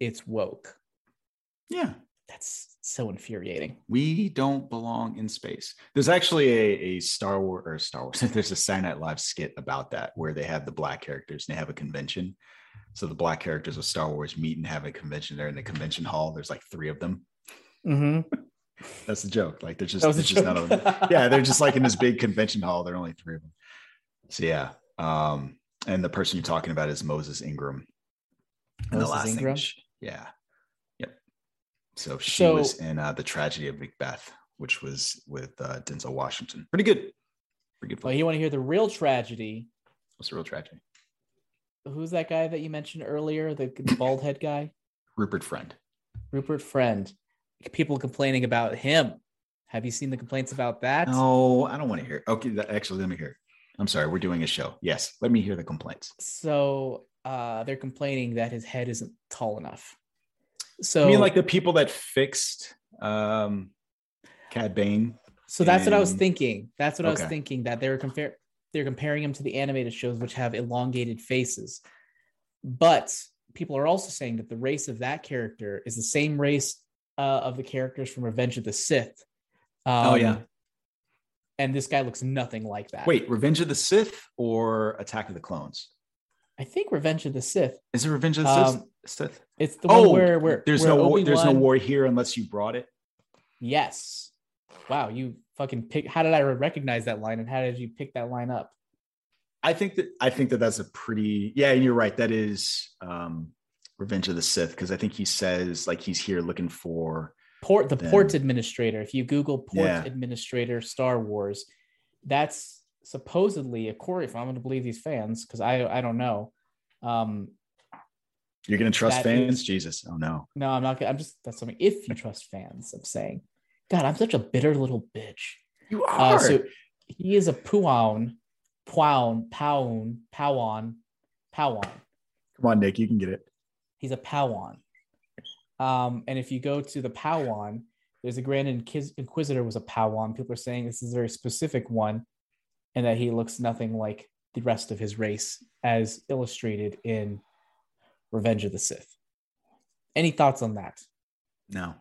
it's woke. yeah, That's so infuriating. we don't belong in space. There's actually a, a Star Wars or Star Wars. There's a Saturday Night Live skit about that where they have the black characters and they have a convention. So the black characters of Star Wars meet and have a convention there in the convention hall. There's like three of them. Mm-hmm. That's the joke. Like they're just, That was a there's just not a, yeah, they're just like in this big convention hall. There are only three of them. So yeah. Um, and the person you're talking about is Moses Ingram. And Moses the last Ingram? thing, yeah, yep. So she So- was in uh, the tragedy of Macbeth, which was with uh, Denzel Washington. Pretty good. Pretty good. Well, you want to hear the real tragedy? What's the real tragedy? Who's that guy that you mentioned earlier? The bald head guy, Rupert Friend. Rupert Friend. People complaining about him. Have you seen the complaints about that? No, I don't want to hear. It. Okay, that, actually, let me hear. It. I'm sorry, we're doing a show. Yes, let me hear the complaints. So uh, they're complaining that his head isn't tall enough. So I mean, like the people that fixed um, Cad Bane. So that's what I was thinking. That's what I was thinking that they were compare they're comparing him to the animated shows which have elongated faces. But people are also saying that the race of that character is the same race uh, of the characters from Revenge of the Sith. Um, Oh, yeah. And this guy looks nothing like that. Wait, Revenge of the Sith or Attack of the Clones? I think Revenge of the Sith. Is it Revenge of the Um, Sith? Sith? It's the oh, one where where there's where no war, there's no war here unless you brought it. Yes. Wow, you fucking pick. How did I recognize that line, and how did you pick that line up? I think that I think that that's a pretty yeah, and you're right. That is um, Revenge of the Sith because I think he says like he's here looking for port the Then- port administrator if you google port Yeah. administrator star wars that's supposedly according if i'm going to believe these fans because i i don't know um you're gonna trust fans. is- Jesus, oh no. no i'm not i'm just that's something if you trust fans i'm saying god i'm such a bitter little bitch You uh, so he is a puan puan powan powan powan Come on, Nick, you can get it. He's a Pau'an. Um, and if you go to the Pau'an, there's a Grand Inquis- Inquisitor was a Pau'an. People are saying this is a very specific one, and that he looks nothing like the rest of his race, as illustrated in Revenge of the Sith. Any thoughts on that? No.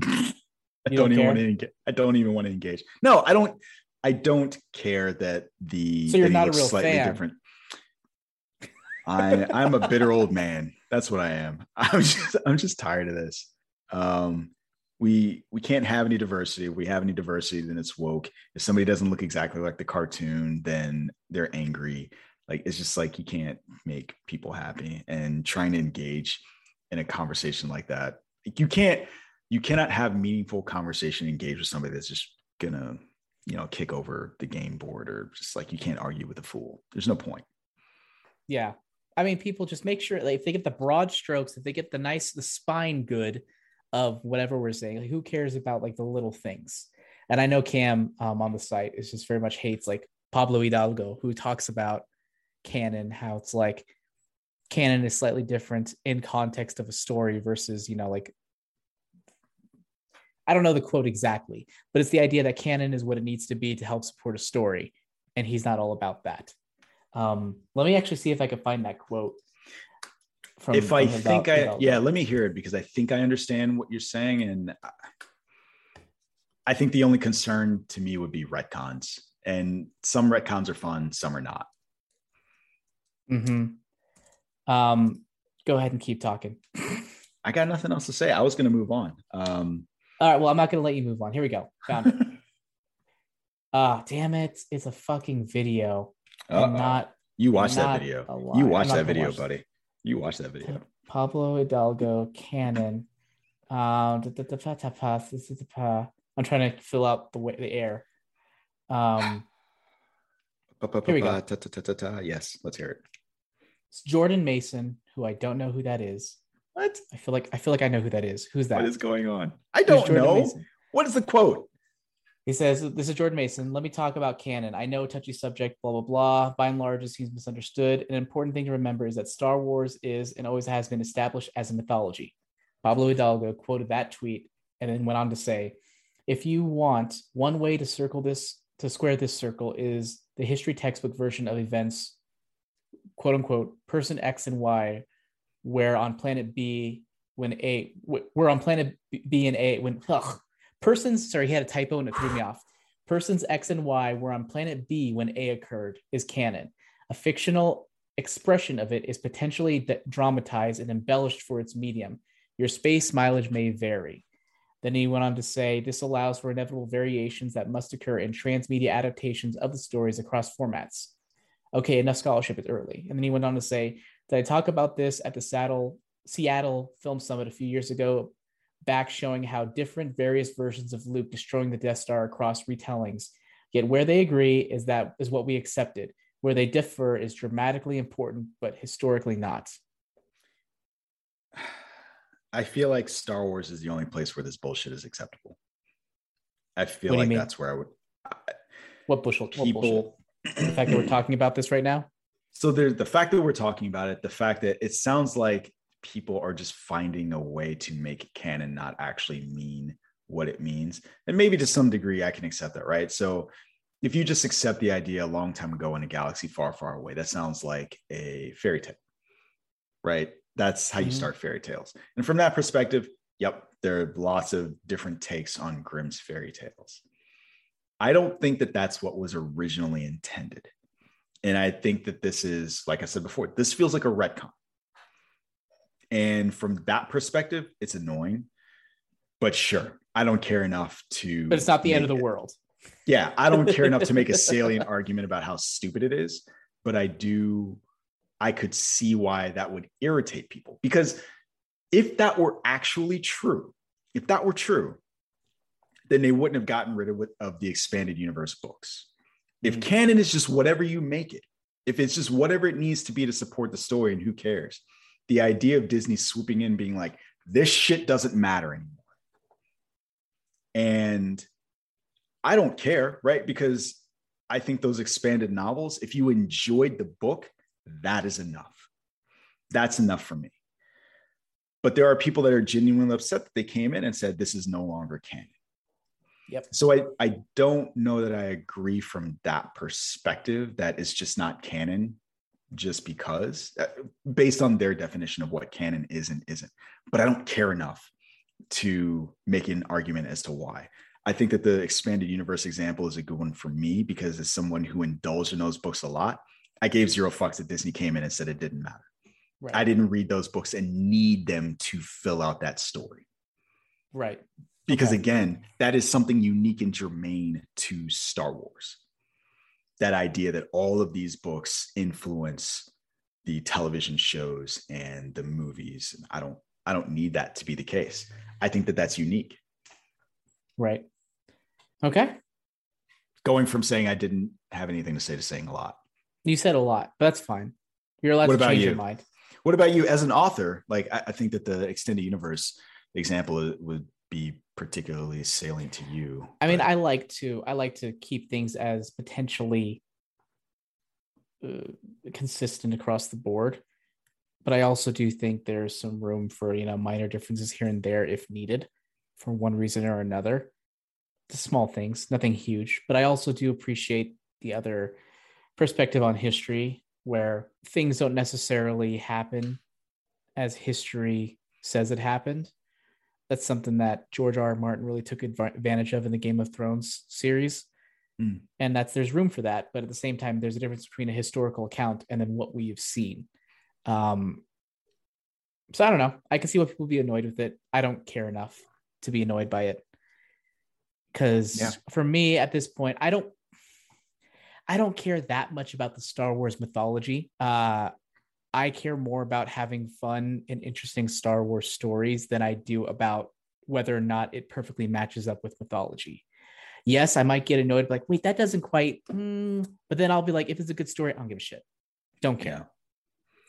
I don't, don't even want to engage. I don't even want to engage. No, I don't. I don't care that the. So you're not a real slightly fan. different. I I'm a bitter old man. That's what I am. I'm just I'm just tired of this. Um, we we can't have any diversity. If we have any diversity, then it's woke. If somebody doesn't look exactly like the cartoon, then they're angry. Like it's just like you can't make people happy. And trying to engage in a conversation like that, you can't you cannot have meaningful conversation engage with somebody that's just gonna you know kick over the game board or just like you can't argue with a fool there's no point Yeah. I mean, people just make sure like, if they get the broad strokes, if they get the nice, the spine good of whatever we're saying, like who cares about like the little things? And I know Cam um, on the site is just very much hates like Pablo Hidalgo, who talks about canon, how it's like canon is slightly different in context of a story versus, you know, like I don't know the quote exactly, but it's the idea that canon is what it needs to be to help support a story. And he's not all about that. Um, let me actually see if I can find that quote. From, if i from think i Hidalgo. yeah let me hear it because i think i understand what you're saying and I- i think the only concern to me would be retcons and some retcons are fun some are not Mm-hmm. Um, go ahead and keep talking. i got nothing else to say i was going to move on um All right. Well, I'm not going to let you move on. Here we go. Found it. Ah, damn it! It's a fucking video. Uh-oh. Not you watched that video you watched that video watch- buddy you watched that video Pablo Hidalgo canon. Um, I'm trying to fill out the way, the air. Um, Here we go. Yes let's hear it it's Jordan Mason, who I don't know who that is. what I feel like I feel like I know who that is. Who's that? what is going on i don't know Mason? what is the quote He says, This is Jordan Mason. Let me talk about canon. I know touchy subject, blah, blah, blah. By and large, it seems misunderstood. An important thing to remember is that Star Wars is and always has been established as a mythology. Pablo Hidalgo quoted that tweet and then went on to say, if you want one way to circle this, to square this circle is the history textbook version of events, quote unquote, person X and Y, where on planet B, when A, we're on planet B and A, when, ugh, persons, sorry, he had a typo and it threw me off. Persons X and Y were on planet B when A occurred is canon. A fictional expression of it is potentially dramatized and embellished for its medium. Your space mileage may vary. Then he went on to say this allows for inevitable variations that must occur in transmedia adaptations of the stories across formats. Okay, enough scholarship is early. And then he went on to say, Did I talk about this at the Seattle, Seattle Film Summit a few years ago, back showing how different various versions of Luke destroying the Death Star across retellings? Yet where they agree is that is what we accepted. Where they differ is dramatically important, but historically not. I feel like Star Wars is the only place where this bullshit is acceptable. I feel like that's where I would. I, what bushel? People, what the fact that we're talking about this right now. So there's the fact that we're talking about it. The fact that it sounds like people are just finding a way to make canon not actually mean what it means, and maybe to some degree I can accept that, right? So if you just accept the idea a long time ago in a galaxy far, far away, that sounds like a fairy tale, right? That's how you mm-hmm. start fairy tales. And from that perspective, yep, there are lots of different takes on Grimm's fairy tales. I don't think that that's what was originally intended. And I think that this is, like I said before, this feels like a retcon. And from that perspective, it's annoying. But sure, I don't care enough to. But it's not the end of the it. world. Yeah, I don't care enough to make a salient argument about how stupid it is, but I do I could see why that would irritate people. Because if that were actually true, if that were true, then they wouldn't have gotten rid of, of the expanded universe books. If mm. canon is just whatever you make it, if it's just whatever it needs to be to support the story, and who cares? The idea of Disney swooping in, being like, this shit doesn't matter anymore. And I don't care, right? Because I think those expanded novels, if you enjoyed the book, that is enough. That's enough for me. But there are people that are genuinely upset that they came in and said, this is no longer canon. Yep. So I, I don't know that I agree from that perspective that it's just not canon just because, uh, based on their definition of what canon is and isn't. But I don't care enough to make an argument as to why. I think that the expanded universe example is a good one for me because as someone who indulged in those books a lot, I gave zero fucks that Disney came in and said it didn't matter. Right. I didn't read those books and need them to fill out that story. Right. Because okay. again, that is something unique and germane to Star Wars. That idea that all of these books influence the television shows and the movies. and I don't I don't need that to be the case. I think that that's unique. Right. Okay. Going from saying I didn't have anything to say to saying a lot. You said a lot, but that's fine. You're allowed what to change you? your mind. What about you as an author? Like, I, I think that the extended universe example would be particularly salient to you. I mean, I like to I like to keep things as potentially uh, consistent across the board, but I also do think there's some room for you know minor differences here and there if needed, for one reason or another. The small things, nothing huge, but I also do appreciate the other perspective on history where things don't necessarily happen as history says it happened. That's something that George R. R. Martin really took advantage of in the Game of Thrones series. Mm. And that's there's room for that, but at the same time, there's a difference between a historical account and then what we've seen. Um, so I don't know. I can see why people be annoyed with it. I don't care enough to be annoyed by it. Because yeah. for me at this point, I don't I don't care that much about the Star Wars mythology. Uh, I care more about having fun and interesting Star Wars stories than I do about whether or not it perfectly matches up with mythology. Yes, I might get annoyed, like, wait, that doesn't quite. Mm. But then I'll be like, if it's a good story, I don't give a shit. Don't care. Yeah.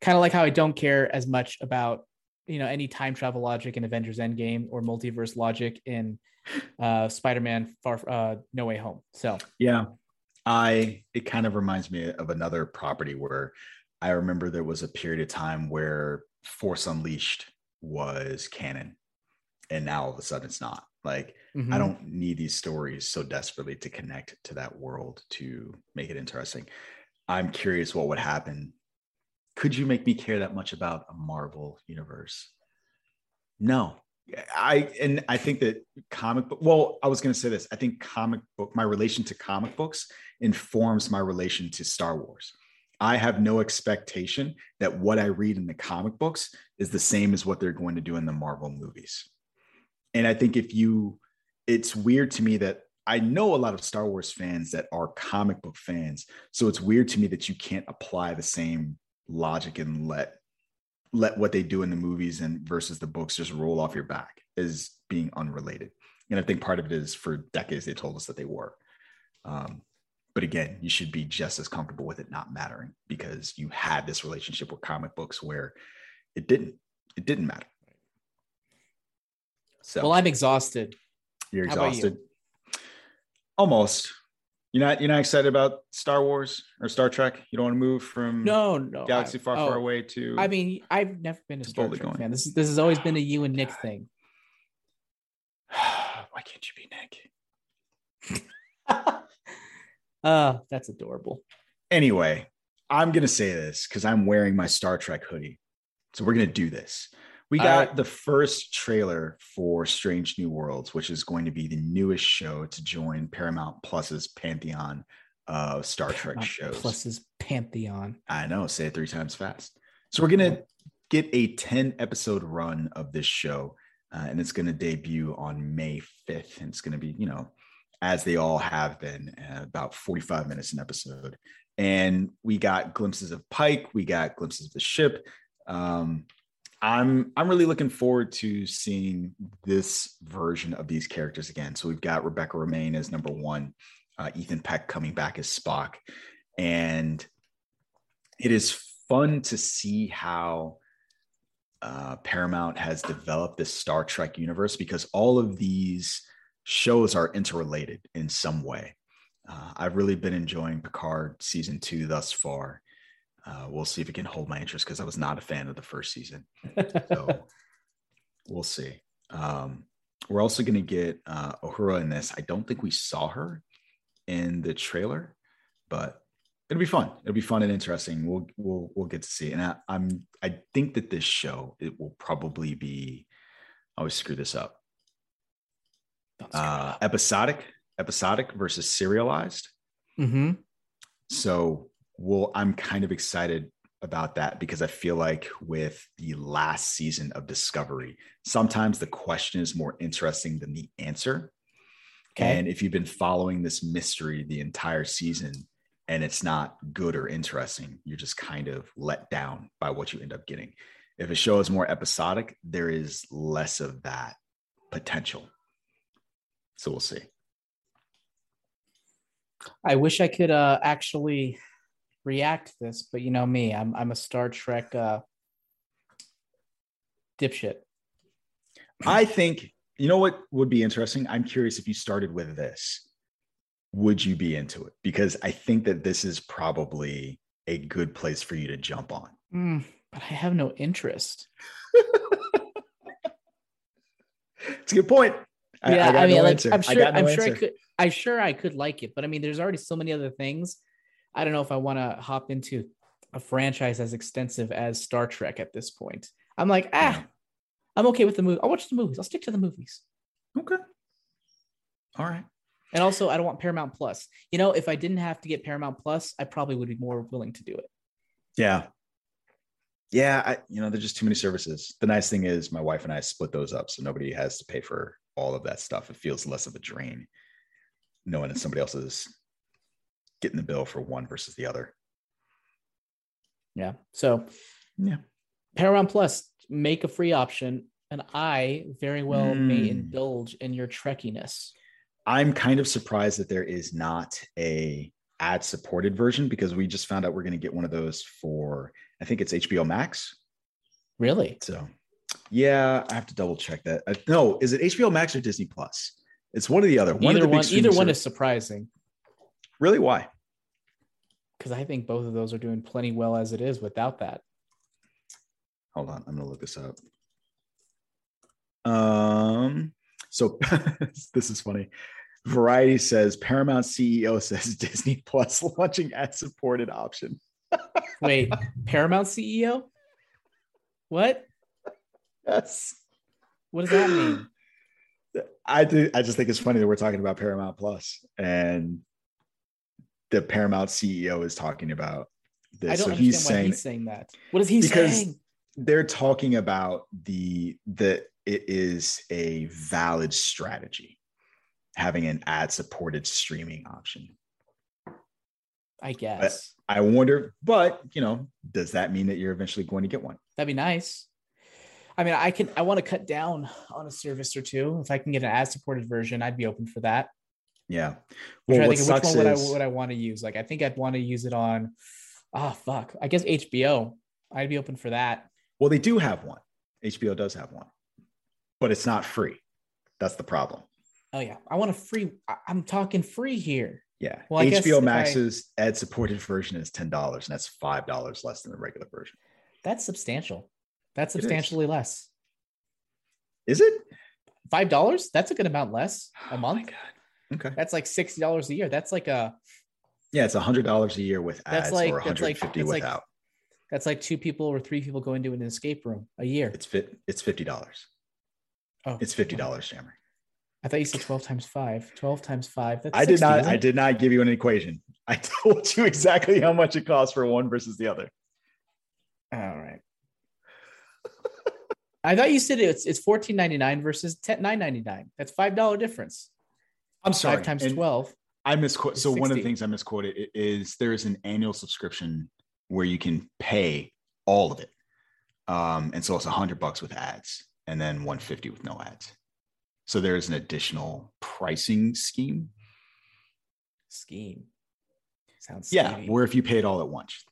Kind of like how I don't care as much about you know any time travel logic in Avengers Endgame or multiverse logic in uh, Spider-Man Far uh, No Way Home. So yeah, I it kind of reminds me of another property where I remember there was a period of time where Force Unleashed was canon, and now all of a sudden it's not. Like Mhm. I don't need these stories so desperately to connect to that world to make it interesting. I'm curious what would happen. Could you make me care that much about a Marvel universe? No. I and I think that comic book well, I was going to say this. I think comic book my relation to comic books informs my relation to Star Wars. I have no expectation that what I read in the comic books is the same as what they're going to do in the Marvel movies. And I think if you it's weird to me that I know a lot of Star Wars fans that are comic book fans. So it's weird to me that you can't apply the same logic and let let what they do in the movies and versus the books just roll off your back as being unrelated. And I think part of it is for decades they told us that they were. Um, but again, you should be just as comfortable with it not mattering because you had this relationship with comic books where it didn't. It didn't matter. So Well, I'm exhausted. you're about you? exhausted. Almost. You're not. You're not excited about Star Wars or Star Trek. You don't want to move from No, no. galaxy I- far, oh, far away to. I mean, I've never been a Star Trek going. fan. This is this has always been a you and Nick thing. why can't you be Nick? uh, that's adorable. Anyway, I'm gonna say this because I'm wearing my Star Trek hoodie. So we're gonna do this. We got right. the first trailer for Strange New Worlds, which is going to be the newest show to join Paramount Plus's pantheon of Star Trek Paramount shows. Plus's pantheon. I know, say it three times fast. So we're gonna get a 10 episode run of this show, uh, and it's gonna debut on May 5th. And it's gonna be, you know, as they all have been, uh, about 45 minutes an episode. And we got glimpses of Pike, we got glimpses of the ship. Um, I'm I'm really looking forward to seeing this version of these characters again. So we've got Rebecca Romijn as number one, uh, Ethan Peck coming back as Spock, and it is fun to see how uh, Paramount has developed this Star Trek universe because all of these shows are interrelated in some way. Uh, I've really been enjoying Picard season two thus far. Uh, we'll see if it can hold my interest because I was not a fan of the first season. So we'll see. Um, we're also going to get uh, Uhura in this. I don't think we saw her in the trailer, but it'll be fun. It'll be fun and interesting. We'll we'll we'll get to see. And I, I'm I think that this show it will probably be. I always screw this up. Don't screw it Uh, episodic, episodic versus serialized. Mhm. So well, I'm kind of excited about that because I feel like with the last season of Discovery, sometimes the question is more interesting than the answer. Okay. And if you've been following this mystery the entire season and it's not good or interesting, you're just kind of let down by what you end up getting. If a show is more episodic, there is less of that potential. So we'll see. I wish I could uh actually react to this, but you know me, I'm I'm a Star Trek uh dipshit. I think you know what would be interesting. I'm curious if you started with this, would you be into it? Because I think that this is probably a good place for you to jump on. Mm, but I have no interest. It's a good point. I, yeah, I, got mean, no like, answer. I'm I sure, got no I'm sure I could, I'm sure I could like it, but I mean, there's already so many other things. I don't know if I want to hop into a franchise as extensive as Star Trek at this point. I'm like, ah, Yeah. I'm okay with the movie. I'll watch the movies. I'll stick to the movies. Okay. All right. And also, I don't want Paramount Plus. You know, if I didn't have to get Paramount Plus, I probably would be more willing to do it. Yeah. Yeah, I, you know, there's just too many services. The nice thing is my wife and I split those up so nobody has to pay for all of that stuff. It feels less of a drain knowing that somebody else is getting the bill for one versus the other. Yeah. So, Yeah. Paramount Plus, make a free option, and I very well may Mm. indulge in your trekkiness. I'm kind of surprised that there is not a ad supported version because we just found out we're going to get one of those for I think it's HBO Max. Really? So, yeah, I have to double check that. Uh, no, is it HBO Max or Disney Plus? It's one or the other. One either of the big one, either one ser- is surprising really why? because I think both of those are doing plenty well as it is without that. Hold on, I'm going to look this up. Um, so this is funny. Variety says Paramount CEO says Disney Plus launching ad supported option. Wait, Paramount CEO? What? Yes. What does that mean? I do, I just think it's funny that we're talking about Paramount Plus and the Paramount CEO is talking about this. I don't so understand he's why saying he's saying that. What is he because saying? they're talking about the the it is a valid strategy having an ad supported streaming option. I guess I wonder, but you know, does that mean that you're eventually going to get one? that'd be nice. I mean, I can. I want to cut down on a service or two. If I can get an ad supported version, I'd be open for that. Yeah. Well, what think which sucks one would I would I want to use. Like, I think I'd want to use it on. Ah, fuck. I guess HBO. I'd be open for that. well, they do have one. HBO does have one, but it's not free. That's the problem. Oh yeah, I want a free. I- I'm talking free here. Yeah. Well, I HBO Max's ad supported version is $10, and that's $5 less than the regular version. That's substantial. That's It is. substantially less. Is it? Five dollars? That's a good amount less a Oh month. God. Okay. That's like sixty dollars a year. That's like a. Yeah, it's $100 a year with That's ads like- or that's like- 150 that's like- without. That's like two people or three people going to an escape room a year. It's fit. It's fifty dollars. Oh, It's fifty dollars, Jammer. I thought you said twelve times five. Twelve times five. That's I did 60, not. isn't I did not give you an equation. I told you exactly how much it costs for one versus the other. All right. I thought you said it's it's fourteen ninety nine versus ten nine ninety nine. That's five dollar difference. I'm sorry. Five times and twelve. I misquote. is So one of the things I misquoted is there is an annual subscription where you can pay all of it, um, and so it's a hundred bucks with ads, and then one fifty with no ads. So there is an additional pricing scheme. Scheme. Sounds Yeah, where if you pay it all at once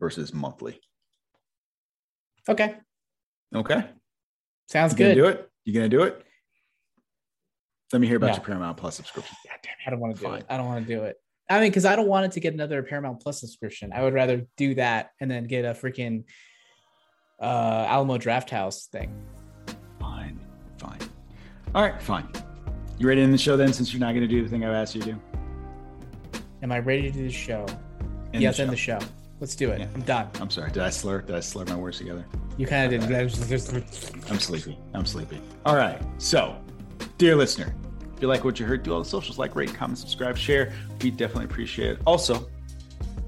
versus monthly. Okay. Okay. Sounds You gonna good. do it? You gonna do it? Let me hear about No. your Paramount Plus subscription. God damn it. I don't want to do Fine. it. I don't want to do it. I mean, because I don't want it to get another Paramount Plus subscription. I would rather do that and then get a freaking uh, Alamo Drafthouse thing. Fine. Fine. All right, fine. You ready to end the show then since you're not gonna do the thing I've asked you to do? Am I ready to do the show? End yes, the end the show. Let's do it. Yeah. I'm done. I'm sorry. Did I slur? Did I slur my words together? You kind of did. I'm sleepy. I'm sleepy. All right. So, dear listener, if you like what you heard, do all the socials like, rate, comment, subscribe, share. We definitely appreciate it. Also,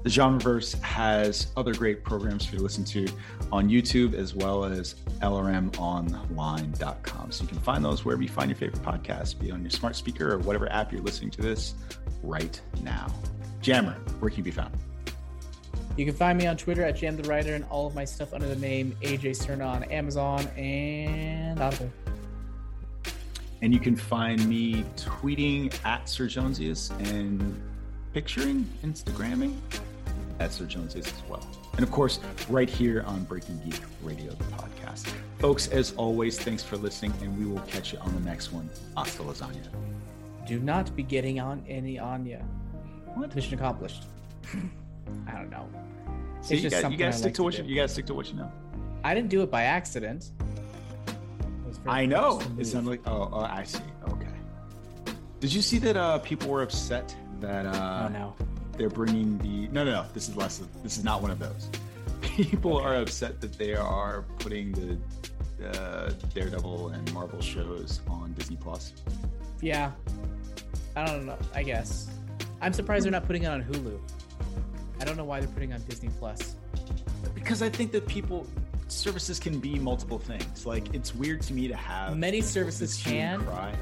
the Genreverse has other great programs for you to listen to on YouTube as well as lrmonline.com. So you can find those wherever you find your favorite podcast, be it on your smart speaker or whatever app you're listening to this right now. Jammer, where can you be found? You can find me on Twitter at Jam the Writer and all of my stuff under the name AJ Cerna on Amazon and Audible. And you can find me tweeting at Sir Jonesiest and picturing, Instagramming at Sir Jonesiest as well. And of course, right here on Breaking Geek Radio, the podcast. Folks, as always, thanks for listening, and we will catch you on the next one. Hasta lasagna. Do not be getting on any Anya. What? Mission accomplished. I don't know. It's you got you gotta stick like to to what you, you gotta stick to what you know. I didn't do it by accident. It was very I know. conscious It sounded like oh, oh, I see. Okay. Did you see that uh, people were upset that uh, Oh no. they're bringing the no no no this is less of, this is not one of those people are upset that they are putting the uh, daredevil and marvel shows on disney plus Yeah. I don't know. I guess. I'm surprised they're not putting it on Hulu. I don't know why they're putting on Disney Plus. because i think that people services can be multiple things like it's weird to me to have Many services this hue and can. cry.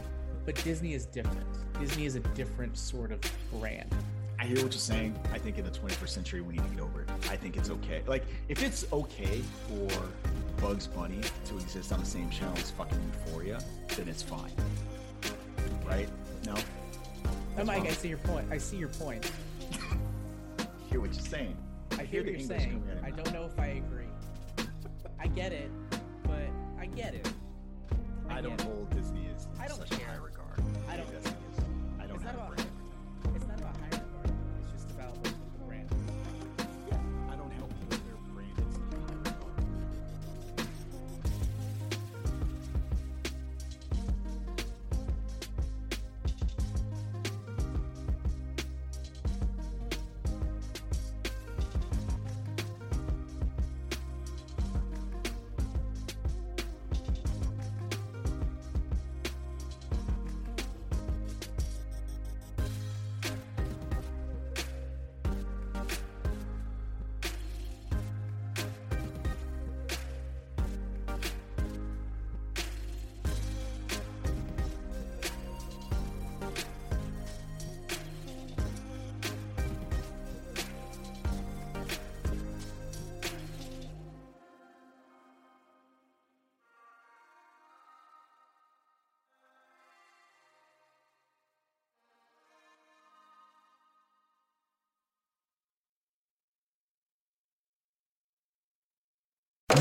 But Disney is different. Disney is a different sort of brand. i hear what you're saying i think in the 21st century we need to get over it i think it's okay like if it's okay for bugs bunny to exist on the same channel as fucking euphoria then it's fine right no Oh, Mike, I see your point. I see your point. hear what you're saying. I hear what the you're English saying. coming out of I don't know if I agree. I get it, but I get it. I get don't it. hold Disney as I don't such a care. high regard. I don't Yes,